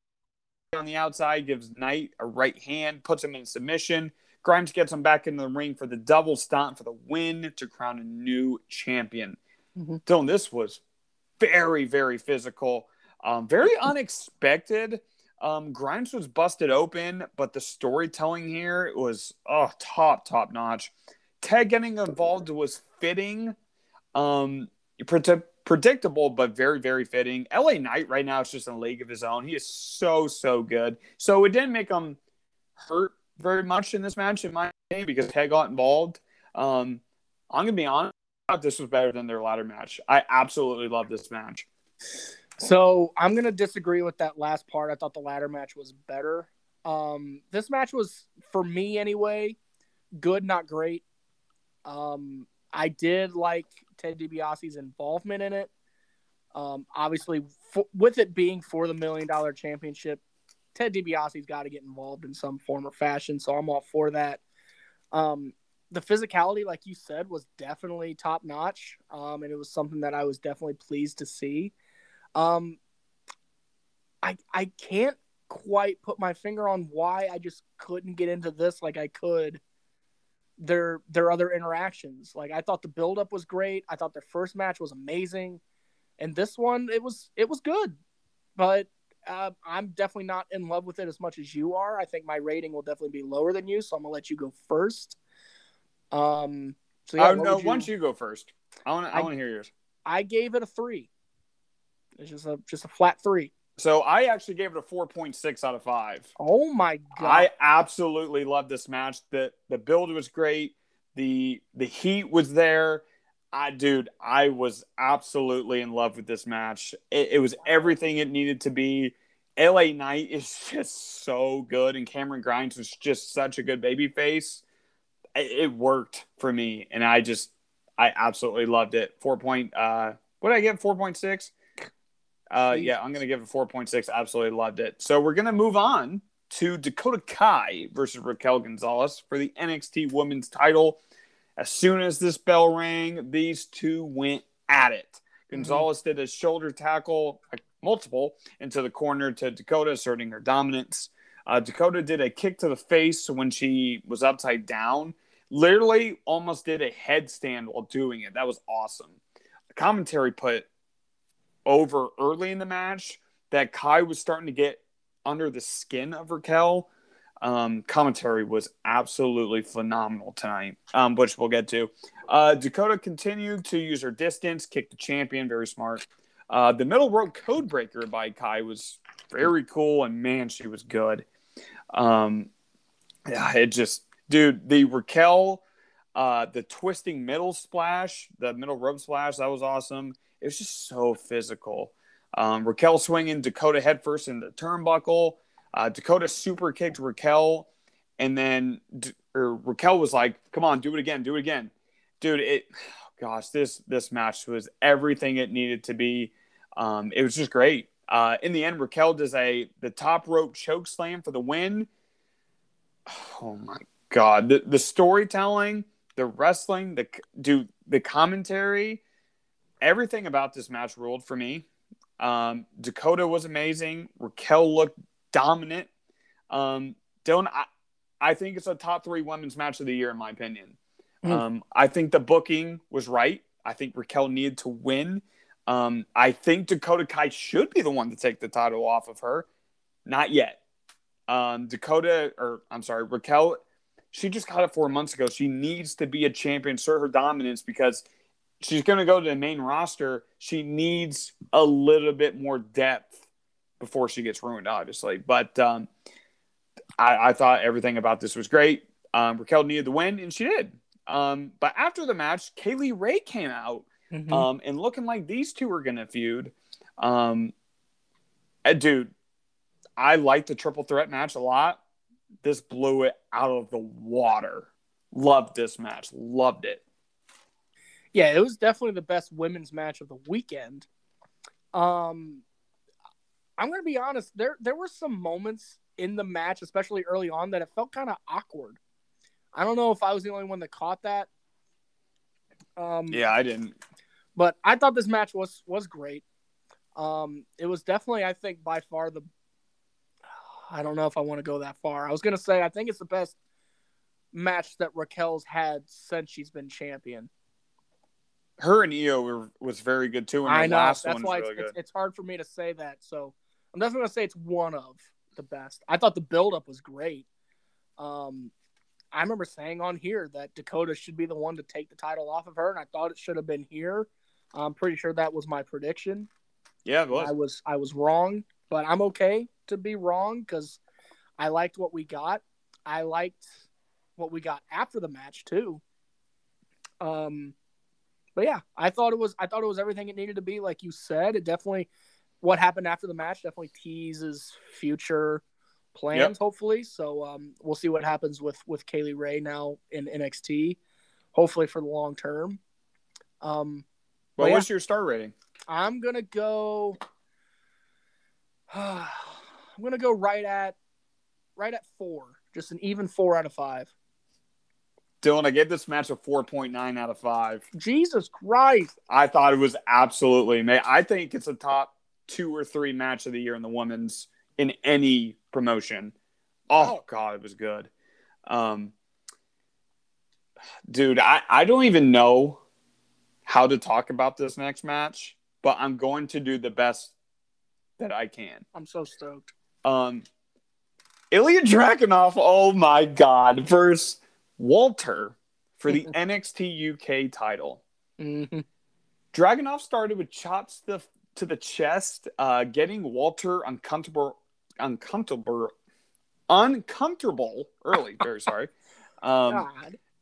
on the outside gives Knight a right hand, puts him in submission. Grimes gets him back into the ring for the double stomp for the win to crown a new champion. Mm-hmm. Dylan, this was very, very physical, um, very unexpected. Um, Grimes was busted open, but the storytelling here was oh top top notch. Ted getting involved was fitting, um, predictable, but very very fitting. LA Knight right now is just in a league of his own. He is so so good. So it didn't make him hurt very much in this match in my opinion because Ted got involved. Um, I'm gonna be honest thought this was better than their ladder match. I absolutely love this match. So I'm gonna disagree with that last part. I thought the ladder match was better. Um, this match was for me anyway, good, not great. Um, I did like Ted DiBiase's involvement in it. Um, obviously, for, with it being for the million dollar championship, Ted DiBiase's got to get involved in some form or fashion. So I'm all for that. Um, the physicality, like you said, was definitely top notch, um, and it was something that I was definitely pleased to see. Um, I I can't quite put my finger on why I just couldn't get into this like I could their their other interactions. Like I thought the build up was great. I thought their first match was amazing, and this one it was it was good, but uh, I'm definitely not in love with it as much as you are. I think my rating will definitely be lower than you, so I'm gonna let you go first. Um, so yeah, oh, no, you... why don't you go first? I want to. I, I want to hear yours. I gave it a three. It's just a just a flat three. So I actually gave it a four point six out of five. Oh my god! I absolutely love this match. the The build was great. the The heat was there. I, dude, I was absolutely in love with this match. It, it was everything it needed to be. LA Knight is <laughs> just so good, and Cameron Grimes was just such a good baby face. It, worked for me, and I just, I absolutely loved it. Four point, uh, what did I get? Four point six. Uh, yeah, I'm gonna give it four point six. Absolutely loved it. So we're gonna move on to Dakota Kai versus Raquel Gonzalez for the NXT Women's Title. As soon as this bell rang, these two went at it. Mm-hmm. Gonzalez did a shoulder tackle, multiple, into the corner to Dakota, asserting her dominance. Uh, Dakota did a kick to the face when she was upside down. Literally almost did a headstand while doing it. That was awesome. The commentary put over early in the match that Kai was starting to get under the skin of Raquel um, commentary was absolutely phenomenal tonight, um, which we'll get to. Uh, Dakota continued to use her distance, kick the champion, very smart. Uh, the middle rope code breaker by Kai was very cool, and man, she was good. Um, yeah, it just, dude, the Raquel, uh, the twisting middle splash, the middle rope splash, that was awesome. It was just so physical. Um, Raquel swinging Dakota headfirst in the turnbuckle. Uh, Dakota super kicked Raquel, and then Raquel was like, "Come on, do it again, do it again, dude." It, <sighs> gosh, this this match was everything it needed to be. Um, it was just great. Uh, in the end, Raquel does a the top rope choke slam for the win. <sighs> Oh my god, the the storytelling, the wrestling, the do the commentary, everything about this match ruled for me. Um, Dakota was amazing. Raquel looked dominant. Um, Dylan, I, I think it's a top three women's match of the year, in my opinion. Mm. Um, I think the booking was right. I think Raquel needed to win. Um, I think Dakota Kai should be the one to take the title off of her. Not yet. Um, Dakota, or I'm sorry, Raquel, she just got it four months ago. She needs to be a champion, assert her dominance because she's going to go to the main roster. She needs a little bit more depth before she gets ruined, obviously. But um, I, I, thought everything about this was great. Um, Raquel needed the win, and she did. Um, but after the match, Kylie Rae came out mm-hmm. Um, and looking like these two were going to feud. Um, dude, I like the triple threat match a lot. This blew it out of the water. Loved this match. Loved it. Yeah, it was definitely the best women's match of the weekend. Um, I'm gonna be honest. There there were some moments in the match, especially early on, that it felt kind of awkward. I don't know if I was the only one that caught that. Um, yeah, I didn't. But I thought this match was was great. Um, it was definitely, I think, by far the. I don't know if I want to go that far. I was gonna say I think it's the best match that Raquel's had since she's been champion her and Io were, was very good too. I know that's why it's, really it's, it's, hard for me to say that. So I'm definitely gonna say it's one of the best. I thought the buildup was great. Um, I remember saying on here that Dakota should be the one to take the title off of her, and I thought it should have been here. I'm pretty sure that was my prediction. Yeah, it was. I was I was wrong, but I'm okay to be wrong because I liked what we got. I liked what we got after the match too. Um, but yeah, I thought it was I thought it was everything it needed to be. Like you said, it definitely what happened after the match definitely teases future plans, yep. hopefully. So um, we'll see what happens with with Kylie Rae now in NXT, hopefully for the long term. Um, what was your star rating? I'm gonna go. <sighs> I'm gonna go right at right at four, just an even four out of five. Dylan, I gave this match a 4.9 out of 5. Jesus Christ. I thought it was absolutely. I think it's a top two or three match of the year in the women's in any promotion. Oh, God, it was good. Um, dude, I, I don't even know how to talk about this next match, but I'm going to do the best that I can. I'm so stoked. Um, Ilja Dragunov, oh my God, versus Walter for the <laughs> NXT UK title. Mm-hmm. Dragunov started with chops to the, to the chest, uh, getting Walter uncomfortable, uncomfortable, uncomfortable early. Very sorry. <laughs> Um,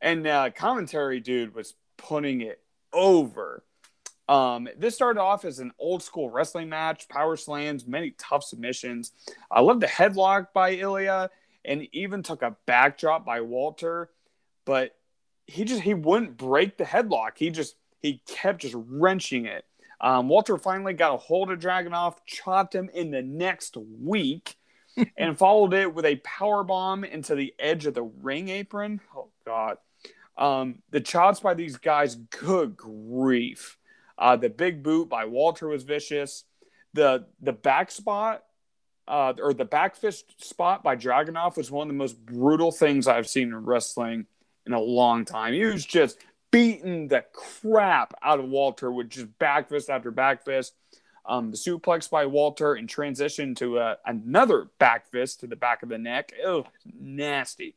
and uh, commentary dude was putting it over. Um, this started off as an old school wrestling match, power slams, many tough submissions. I love the headlock by Ilya and even took a backdrop by Walter, but he just he wouldn't break the headlock. He just he kept just wrenching it. Um, Walter finally got a hold of Dragunov, chopped him in the next week, <laughs> and followed it with a power bomb into the edge of the ring apron. Oh God! Um, the chops by these guys, good grief! Uh, the big boot by Walter was vicious. The the back spot uh, or the back fist spot by Dragunov was one of the most brutal things I've seen in wrestling in a long time. He was just beating the crap out of Walter with just back fist after back fist. Um, the suplex by Walter in transition to uh, another back fist to the back of the neck. Oh, nasty.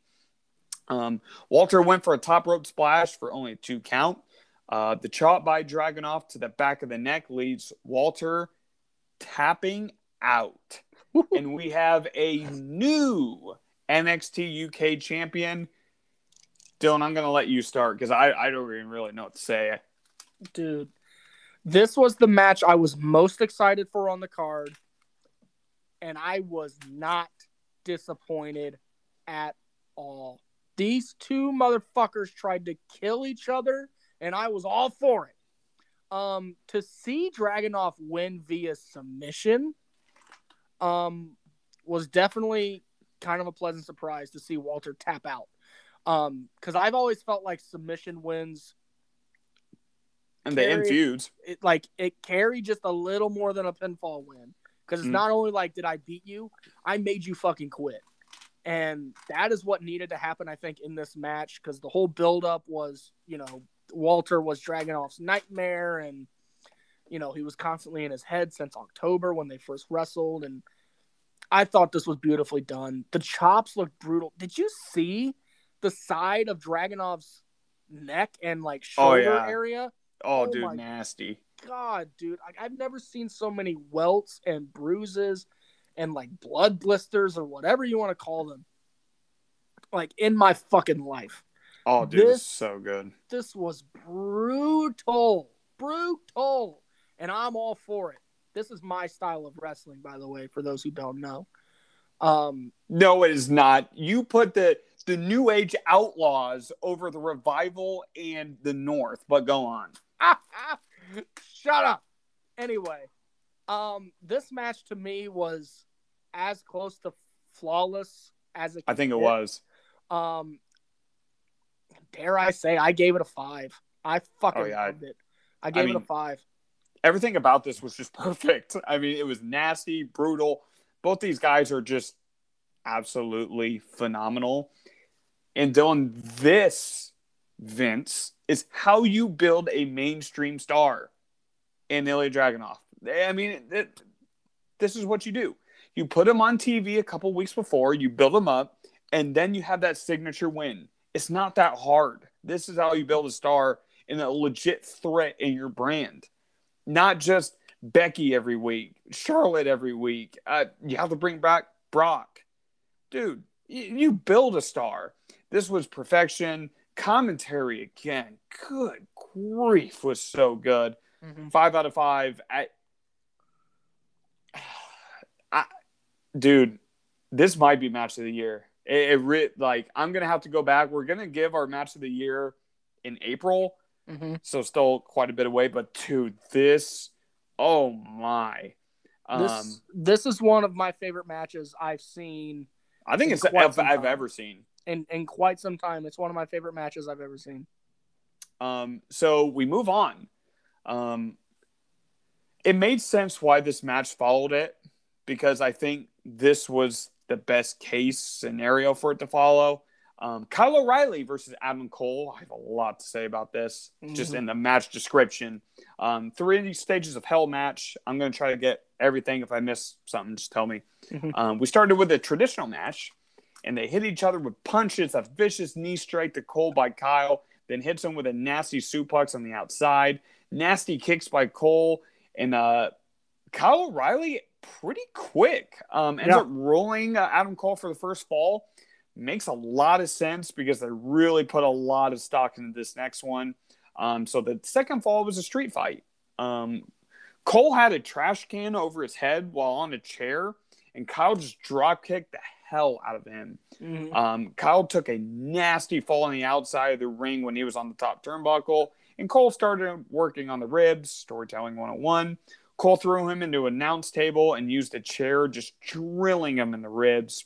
Um, Walter went for a top rope splash for only two count. Uh, the chop by Dragunov to the back of the neck leads Walter tapping out. and we have a new NXT UK champion. Dylan, I'm going to let you start because I, I don't even really know what to say. Dude, this was the match I was most excited for on the card. And I was not disappointed at all. These two motherfuckers tried to kill each other and I was all for it. Um, to see Dragunov win via submission, um, was definitely kind of a pleasant surprise to see Walter tap out. Um, because I've always felt like submission wins and they end feuds. It like it carry just a little more than a pinfall win. Because it's mm. not only like did I beat you, I made you fucking quit. And that is what needed to happen, I think, in this match because the whole buildup was, you know, Walter was Dragunov's nightmare, and you know he was constantly in his head since October when they first wrestled. And I thought this was beautifully done. The chops looked brutal. Did you see the side of Dragunov's neck and like oh, shoulder oh, yeah. area? Oh, oh dude, nasty. God, dude, I, I've never seen so many welts and bruises and like blood blisters or whatever you want to call them, like in my fucking life. Oh, dude, this so good. This was brutal, brutal, and I'm all for it. This is my style of wrestling, by the way, for those who don't know. Um, no, it is not. You put the the New Age Outlaws over the Revival and the North, but go on. <laughs> Shut up. Anyway, um, this match to me was as close to flawless as it. I think it was. Um, dare I say, I gave it a five. I fucking oh, yeah. loved it. I gave I mean, it a five. Everything about this was just <laughs> perfect. I mean, it was nasty, brutal. Both these guys are just absolutely phenomenal. And Dylan, this, Vince, is how you build a mainstream star in Ilja Dragunov. I mean, it, this is what you do. You put him on TV a couple weeks before, you build him up, and then you have that signature win. It's not that hard. This is how you build a star and a legit threat in your brand, not just Becky every week, Charlotte every week. Uh, you have to bring back Brock, dude. You, you build a star. This was perfection. Commentary again, good grief, was so good. Mm-hmm. Five out of five. I, <sighs> I, dude, this might be match of the year. It, it re- like I'm gonna have to go back. We're gonna give our match of the year in April, mm-hmm. so still quite a bit away. But to this, oh my, um, this this is one of my favorite matches I've seen. I think it's I've, I've ever seen in in quite some time. It's one of my favorite matches I've ever seen. Um, so we move on. Um, it made sense why this match followed it because I think this was the best case scenario for it to follow. Um, Kyle O'Reilly versus Adam Cole. I have a lot to say about this, mm-hmm. just in the match description. Um, three stages of hell match. I'm going to try to get everything. If I miss something, just tell me. Mm-hmm. Um, we started with a traditional match, and they hit each other with punches. A vicious knee strike to Cole by Kyle, then hits him with a nasty suplex on the outside. Nasty kicks by Cole, and uh, Kyle O'Reilly pretty quick. Um, ends yeah. up rolling uh, Adam Cole for the first fall. Makes a lot of sense because they really put a lot of stock into this next one. Um, so the second fall was a street fight. Um, Cole had a trash can over his head while on a chair, and Kyle just drop kicked the hell out of him. Mhm. Um, Kyle took a nasty fall on the outside of the ring when he was on the top turnbuckle, and Cole started working on the ribs, storytelling 101. Cole threw him into an announce table and used a chair, just drilling him in the ribs.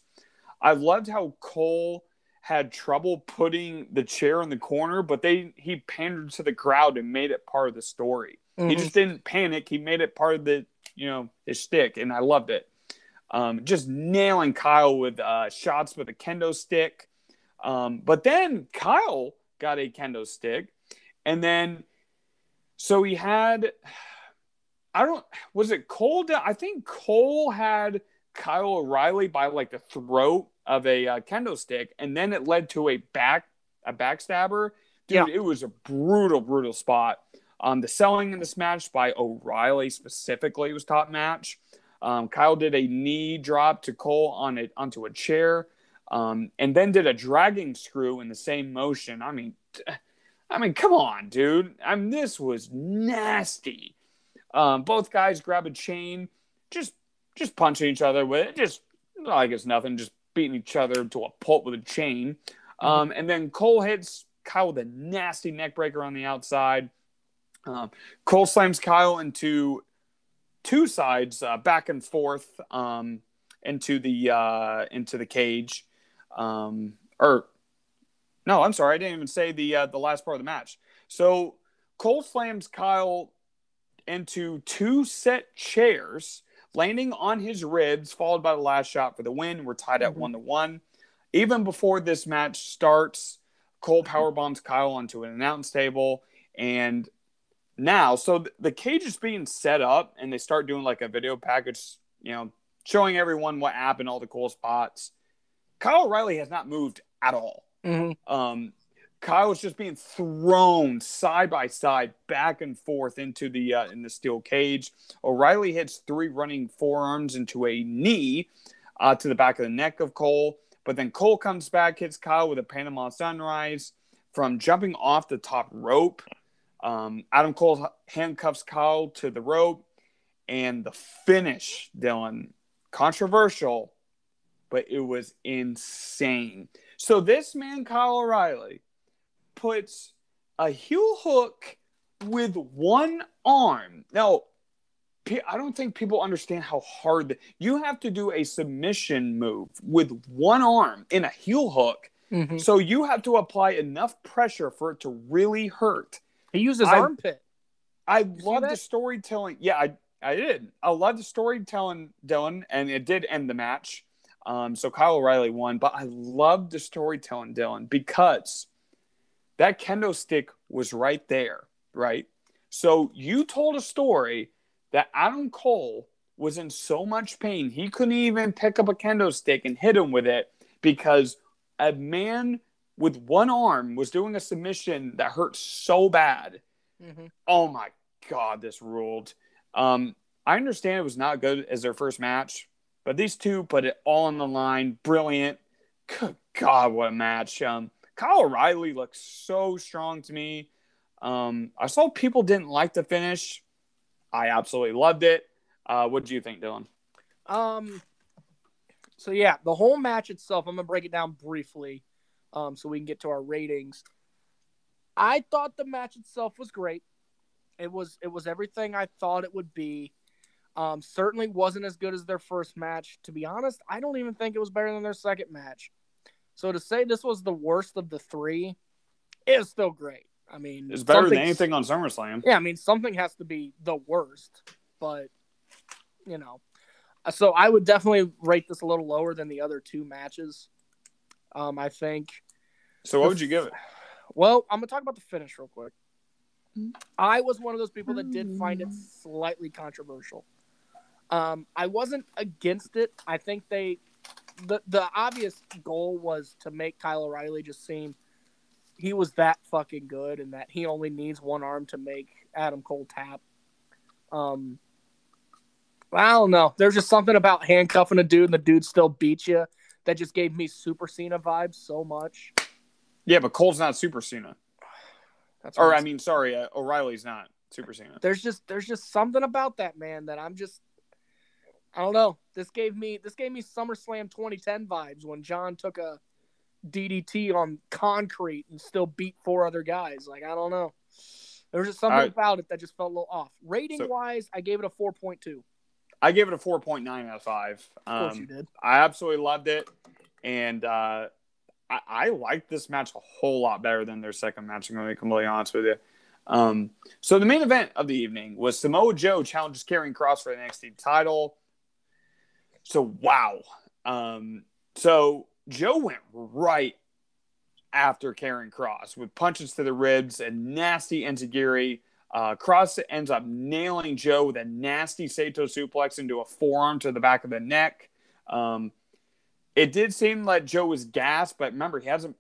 I loved how Cole had trouble putting the chair in the corner, but they he pandered to the crowd and made it part of the story. He Mhm. just didn't panic. He made it part of the you know his stick, and I loved it. Um, just nailing Kyle with uh, shots with a kendo stick. Um, but then Kyle got a kendo stick, and then so he had. I don't. Was it Cole? I think Cole had Kyle O'Reilly by like the throat of a uh, kendo stick, and then it led to a back a backstabber. Dude, Yeah. it was a brutal, brutal spot. Um, the selling in this match by O'Reilly specifically was top match. Um, Kyle did a knee drop to Cole on it onto a chair, um, and then did a dragon screw in the same motion. I mean, I mean, come on, dude. I mean, this was nasty. Um, both guys grab a chain, just just punching each other with it, just like it's nothing, just beating each other to a pulp with a chain. Um, and then Cole hits Kyle with a nasty neck breaker on the outside. Um, Cole slams Kyle into two sides, uh, back and forth, um, into the uh, into the cage. Um, or no, I'm sorry, I didn't even say the uh, the last part of the match. So Cole slams Kyle into two set chairs, landing on his ribs, followed by the last shot for the win. We're tied at Mhm. one to one. Even before this match starts, Cole power bombs Kyle onto an announce table, and now, so th- the cage is being set up, and they start doing like a video package, you know, showing everyone what happened, all the cool spots. Kyle O'Reilly has not moved at all. Mhm. Um, Kyle is just being thrown side by side, back and forth into the uh, in the steel cage. O'Reilly hits three running forearms into a knee uh, to the back of the neck of Cole, but then Cole comes back, hits Kyle with a Panama Sunrise from jumping off the top rope. Um, Adam Cole handcuffs Kyle to the rope, and the finish, Dylan, controversial, but it was insane. So this man, Kyle O'Reilly, puts a heel hook with one arm. Now, I don't think people understand how hard the, you have to do a submission move with one arm in a heel hook. Mhm. So you have to apply enough pressure for it to really hurt. He used his I- armpit. I love the storytelling. Yeah, I I did. I love the storytelling, Dylan, and it did end the match. Um, so Kyle O'Reilly won, but I love the storytelling, Dylan, because that kendo stick was right there, right? So you told a story that Adam Cole was in so much pain he couldn't even pick up a kendo stick and hit him with it because a man with one arm was doing a submission that hurt so bad Mhm. oh my god, this ruled. Um, I understand it was not good as their first match, but these two put it all on the line. Brilliant. Good God, what a match. Um, Kyle O'Reilly looks so strong to me. Um, I saw people didn't like the finish. I absolutely loved it. Uh, what do you think, Dylan? Um. So yeah, the whole match itself. I'm gonna break it down briefly, um, so we can get to our ratings. I thought the match itself was great. It was it was everything I thought it would be. Um, certainly wasn't as good as their first match. To be honest, I don't even think it was better than their second match. So to say this was the worst of the three is still great. I mean, It's better than anything on SummerSlam. yeah, I mean, something has to be the worst, but you know, Uh, so I would definitely rate this a little lower than the other two matches. Um, I think. So what would you give it? <sighs> Well, I'm gonna talk about the finish real quick. I was one of those people that did find it slightly controversial. Um, I wasn't against it. I think they, the the obvious goal was to make Kyle O'Reilly just seem he was that fucking good, and that he only needs one arm to make Adam Cole tap. Um, I don't know. There's just something about handcuffing a dude and the dude still beats you that just gave me Super Cena vibes so much. Yeah, but Cole's not Super Cena. That's Or I mean, sorry, uh, O'Reilly's not Super Cena. there's just there's just something about that man that I'm just I don't know. This gave me this gave me SummerSlam 2010 vibes when John took a DDT on concrete and still beat four other guys. Like I don't know. There was just something right. about it that just felt a little off. Rating So- wise, I gave it a 4.2. I gave it a 4.9 out of 5. Of course Um, you did. I absolutely loved it. And uh, I, I liked this match a whole lot better than their second match. I'm going to be completely honest with you. Um, so the main event of the evening was Samoa Joe challenges Karrion Kross for the NXT title. So wow. Um, so Joe went right after Karrion Kross with punches to the ribs and nasty enziguri. Uh, Kross ends up nailing Joe with a nasty Saito suplex into a forearm to the back of the neck. Um, it did seem like Joe was gassed, but remember he hasn't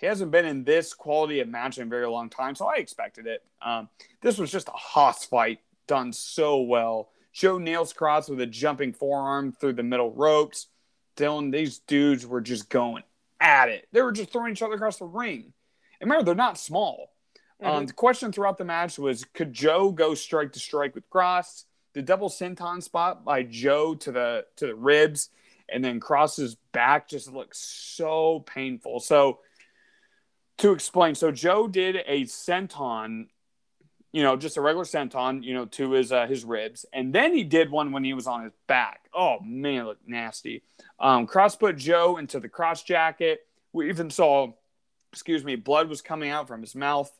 he hasn't been in this quality of match in a very long time, so I expected it. Um, this was just a hoss fight done so well. Joe nails Kross with a jumping forearm through the middle ropes. Dylan, these dudes were just going at it. They were just throwing each other across the ring. And remember, they're not small. Um, Mhm. the question throughout the match was could Joe go strike to strike with Kross? The double senton spot by Joe to the to the ribs, and then Kross's back just looked so painful. So to explain, so Joe did a senton, you know, just a regular senton, you know, to his uh, his ribs, and then he did one when he was on his back. Oh man, it looked nasty. Um, Kross put Joe into the Kross Jacket. We even saw, excuse me, blood was coming out from his mouth.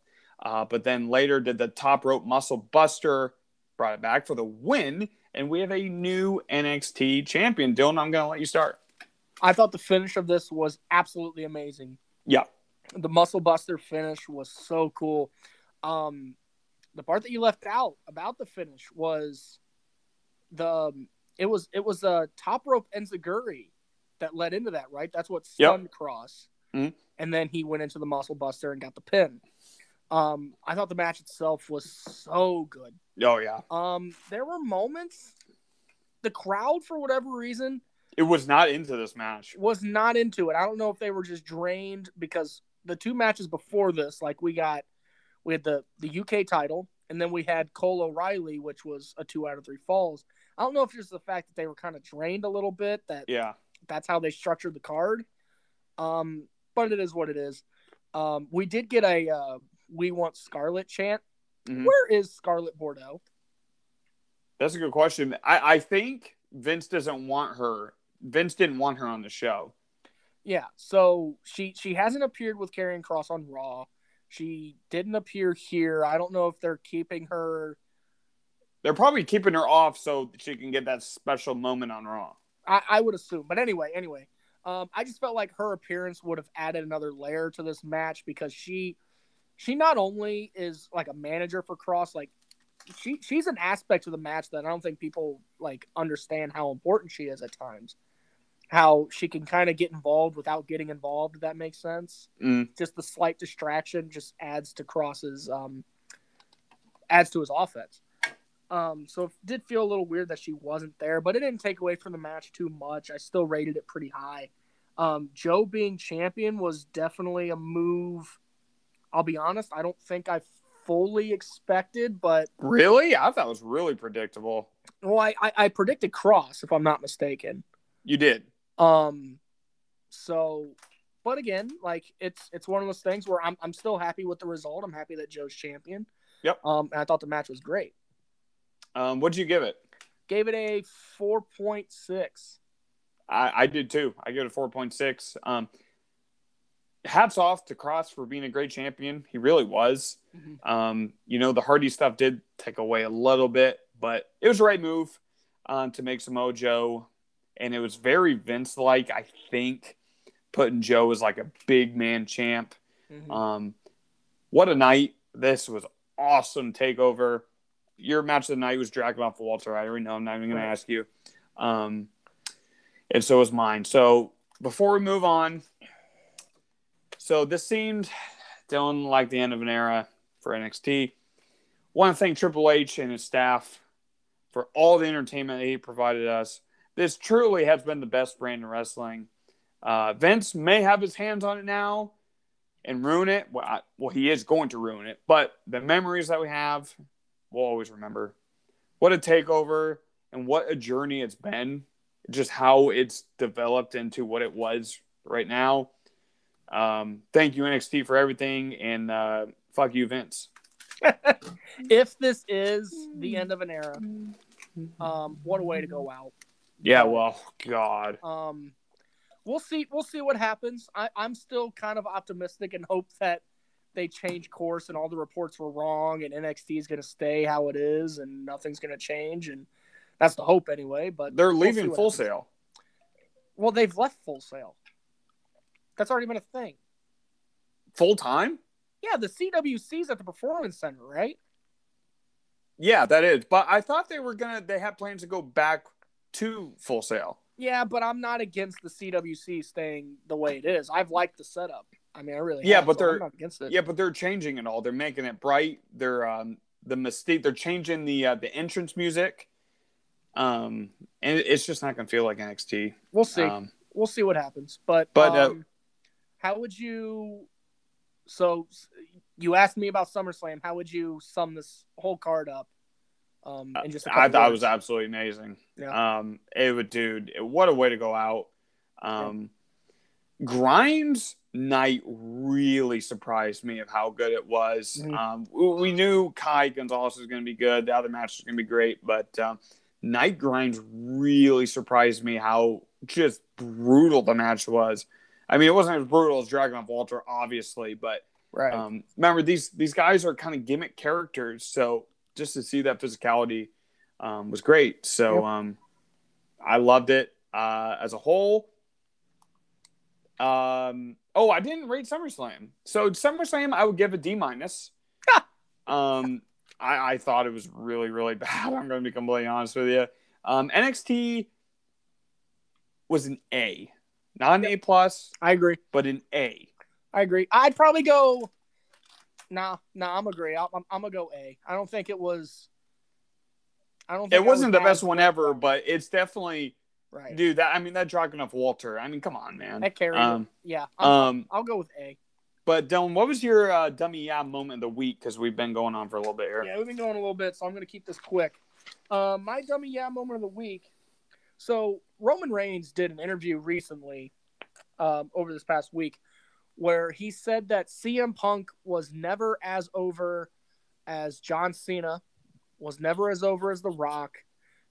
Uh, but then later did the top rope muscle buster, brought it back for the win, and we have a new NXT champion. Dylan, I'm going to let you start. I thought the finish of this was absolutely amazing. Yeah. The muscle buster finish was so cool. Um, the part that you left out about the finish was the um, it was it was a top rope enziguri that led into that, right? That's what Yep. stunned Kross, Mhm. and then he went into the muscle buster and got the pin. Um, I thought the match itself was so good. Oh, yeah. Um, there were moments the crowd for whatever reason It was not into this match. was not into it. I don't know if they were just drained because the two matches before this, like we got, we had the the UK title, and then we had Cole O'Reilly, which was a two out of three falls. I don't know if it's the fact that they were kind of drained a little bit that Yeah. that's how they structured the card. Um, but it is what it is. Um, we did get a uh, "We Want Scarlett" chant. Mhm. Where is Scarlett Bordeaux? That's a good question. I, I think Vince doesn't want her. Vince didn't want her on the show. Yeah, so she she hasn't appeared with Karrion Kross on Raw. She didn't appear here. I don't know if they're keeping her. They're probably keeping her off so she can get that special moment on Raw. I, I would assume, but anyway, anyway, um, I just felt like her appearance would have added another layer to this match because she she not only is like a manager for Kross, like she she's an aspect of the match that I don't think people like understand how important she is at times. How she can kind of get involved without getting involved. If that makes sense. Mm. Just the slight distraction just adds to Kross's um adds to his offense. Um, so it did feel a little weird that she wasn't there, but it didn't take away from the match too much. I still rated it pretty high. Um, Joe being champion was definitely a move. I'll be honest, I don't think I fully expected, but Really? I thought it was really predictable. well, I, I, I predicted Kross if I'm not mistaken. You did. Um, so, but again, like it's it's one of those things where I'm I'm still happy with the result. I'm happy that Joe's champion. Yep. Um, and I thought the match was great. Um, what'd you give it? Gave it a four point six. I, I did too. I give it a 4.6. Um, hats off to Kross for being a great champion. He really was. Mhm. Um, you know, the Hardy stuff did take away a little bit, but it was the right move um, to make Samoa Joe. And it was very Vince like, I think, putting Joe as like a big man champ. Mhm. Um, what a night. This was awesome takeover. Your match of the night was Dragunov Walter. I already know. I'm not even going to ask you. Um, and so was mine. So before we move on, so this seemed Dylan like the end of an era for NXT. Want to thank Triple H and his staff for all the entertainment that he provided us. This truly has been the best brand in wrestling. Uh, Vince may have his hands on it now, and ruin it. Well, I, well, he is going to ruin it, but the memories that we have, we'll always remember. What a takeover and what a journey it's been. Just how it's developed into what it was right now. Um, thank you NXT for everything, and uh, fuck you Vince. <laughs> if this is the end of an era, um, what a way to go out. Yeah, well, God. Um, we'll see. We'll see what happens. I, I'm still kind of optimistic and hope that they change course and all the reports were wrong and NXT is going to stay how it is and nothing's going to change and that's the hope anyway. But they're we'll leaving Full what happens. Sail. Well, they've left Full Sail. That's already been a thing. Full time? Yeah, the CWC's at the Performance Center, right? Yeah, that is. But I thought they were gonna. They had plans to go back to Full Sail. Yeah, but I'm not against the CWC staying the way it is. I've liked the setup. I mean, I really Yeah, have, but so I'm they're- not against it. Yeah, but they're changing it all. They're making it bright. They're um the mystique. They're changing the uh, the entrance music. Um, and it's just not gonna feel like NXT. We'll see. Um, we'll see what happens. But But, uh, um, how would you? So you asked me about SummerSlam. How would you sum this whole card up? Um, in just a I thought it was absolutely amazing. Yeah. Um, it would, dude. What a way to go out. Um, Grimes Knight really surprised me of how good it was. Mhm. Um, we, we knew Kai Gonzalez was going to be good. The other match was going to be great, but um, Knight Grimes really surprised me how just brutal the match was. I mean, it wasn't as brutal as Dragunov Walter, obviously, but right. um, remember these these guys are kind of gimmick characters, so just to see that physicality um, was great. So Yep. um, I loved it uh, as a whole. Um, oh, I didn't rate SummerSlam, so SummerSlam I would give a D minus. um, I, I thought it was really really <laughs> bad. I'm going to be completely honest with you. Um, NXT was an A, not an A plus, I agree. but an A. I agree. I'd probably go. Nah, nah. I'm agree. I'm, I'm, I'm gonna go A. I don't think it was. I don't. Think It wasn't the best one ever, but it's definitely Right. dude. That I mean, that Dragunov Walter. I mean, come on, man. That carried. Um. Yeah. I'm, um, I'll go with A. but Dylan, what was your uh, dummy yeah moment of the week? Because we've been going on for a little bit here. Yeah, we've been going a little bit, so I'm going to keep this quick. Uh, my dummy yeah moment of the week. So Roman Reigns did an interview recently, um, over this past week, where he said that CM Punk was never as over as John Cena, was never as over as The Rock,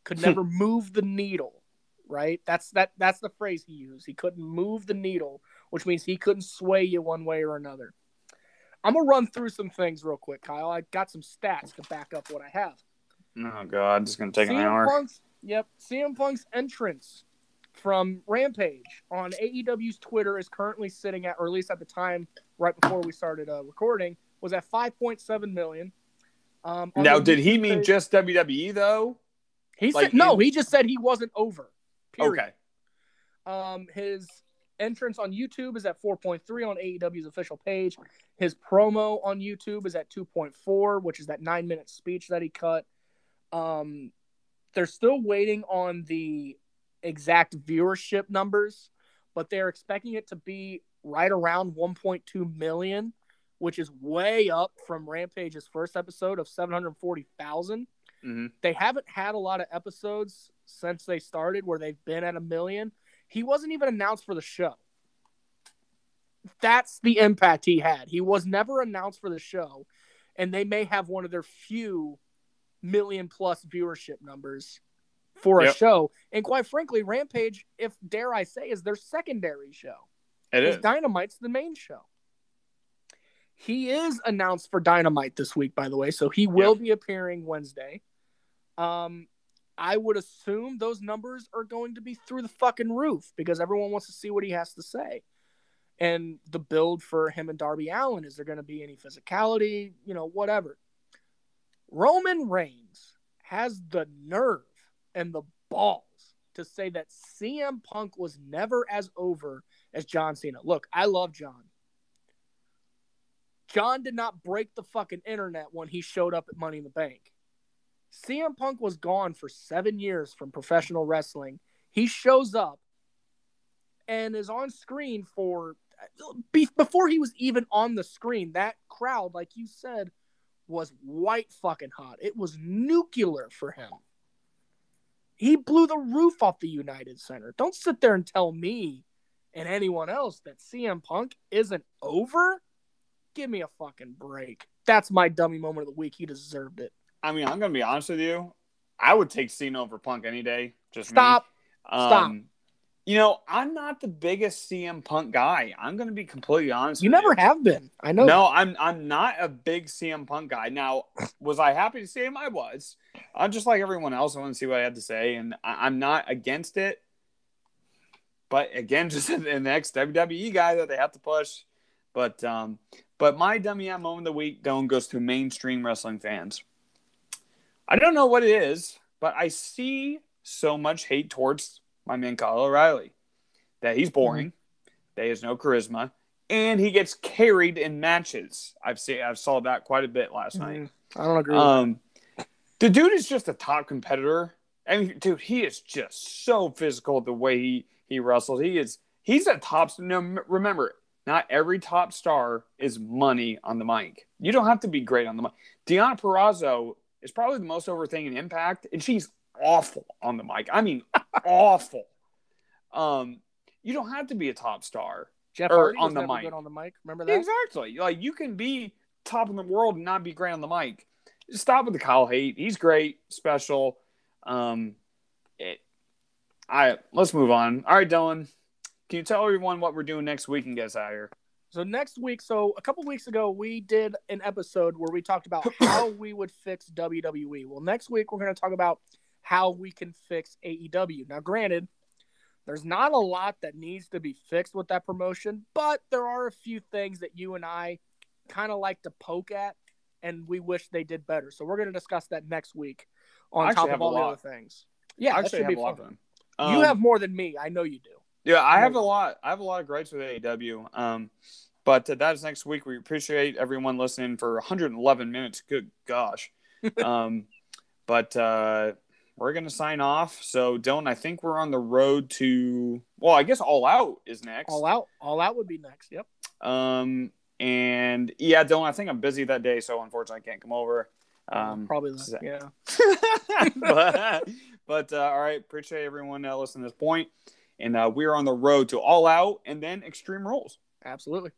could <laughs> never move the needle. Right? That's that. That's the phrase he used. He couldn't move the needle, which means he couldn't sway you one way or another. I'm gonna run through some things real quick, Kyle. I got some stats to back up what I have. Oh god, it's gonna take an CM hour. Punk's, yep, CM Punk's entrance from Rampage on AEW's Twitter is currently sitting at, or at least at the time right before we started uh, recording, was at 5.7 million. Um, Now, did he mean page- just WWE though? He like said no. He just said he wasn't over. Period. Okay. Um, his entrance on YouTube is at 4.3 on AEW's official page. His promo on YouTube is at 2.4, which is that nine minute speech that he cut. Um, they're still waiting on the exact viewership numbers, but they're expecting it to be right around 1.2 million, which is way up from Rampage's first episode of 740,000 hmm they haven't had a lot of episodes since they started where they've been at a million. He wasn't even announced for the show. That's the impact he had. He was never announced for the show, and they may have one of their few million plus viewership numbers for a Yep. show. And quite frankly, Rampage, if dare I say, is their secondary show. It is. Dynamite's the main show. He is announced for Dynamite this week, by the way, so he will be appearing Wednesday. Um, I would assume those numbers are going to be through the fucking roof because everyone wants to see what he has to say. And the build for him and Darby Allin is there going to be any physicality, you know, whatever. Roman Reigns has the nerve and the balls to say that CM Punk was never as over as John Cena. Look, I love John. John did not break the fucking internet when he showed up at Money in the Bank. CM Punk was gone for seven years from professional wrestling. He shows up and is on screen for before he was even on the screen. That crowd, like you said, was white fucking hot. It was nuclear for him. He blew the roof off the United Center. Don't sit there and tell me and anyone else that CM Punk isn't over. Give me a fucking break. That's my dummy moment of the week. He deserved it. I mean, I'm gonna be honest with you. I would take Cena over Punk any day. Just. Stop. Um, Stop. You know, I'm not the biggest CM Punk guy. I'm going to be completely honest. You never have been. I know. No, I'm I'm not a big CM Punk guy. Now, was I happy to see him? I was. I'm just like everyone else. I want to see what I had to say, and I, I'm not against it. But again, <laughs> just the next WWE guy that they have to push. But um, but my dummy out moment of the week don't goes to mainstream wrestling fans. I don't know what it is, but I see so much hate towards my man Kyle O'Reilly that he's boring, that he has no charisma, and he gets carried in matches. I've seen I've saw that quite a bit last night. Mm, I don't agree. Um, the dude is just a top competitor. I mean, dude, he is just so physical the way he he wrestles. He is he's a top. No, remember, not every top star is money on the mic. You don't have to be great on the mic. Deonna Purrazzo is probably the most over thing in Impact, and she's awful on the mic. I mean, <laughs> awful. Um, you don't have to be a top star. Jeff or on the mic. on the mic. Remember that? Exactly. Like you can be top in the world and not be great on the mic. Just stop with the Kyle hate. He's great, special. Um, it. I let's move on. All right, Dylan. Can you tell everyone what we're doing next week and get us out of here? So next week, so a couple weeks ago, we did an episode where we talked about how <coughs> we would fix WWE. Well, next week we're going to talk about how we can fix AEW. Now, granted, there's not a lot that needs to be fixed with that promotion, but there are a few things that you and I kind of like to poke at, and we wish they did better. So we're going to discuss that next week on top of all the other things. Yeah, I that actually should have be a lot fun. of them. you Um, have more than me. I know you do. Yeah, I have a lot. I have a lot of gripes with AEW. Um, but uh, that is next week. We appreciate everyone listening for 111 minutes. Good gosh. <laughs> um, but uh, we're gonna sign off. So Dylan, I think we're on the road to. Well, I guess All Out is next. All out, all out would be next. Yep. Um, and yeah, Dylan, I think I'm busy that day, so unfortunately I can't come over. Um, Probably so- Yeah. <laughs> <laughs> but but uh, all right, appreciate everyone uh, listening to this point. And uh, we're on the road to All Out and then Extreme Rules. Absolutely.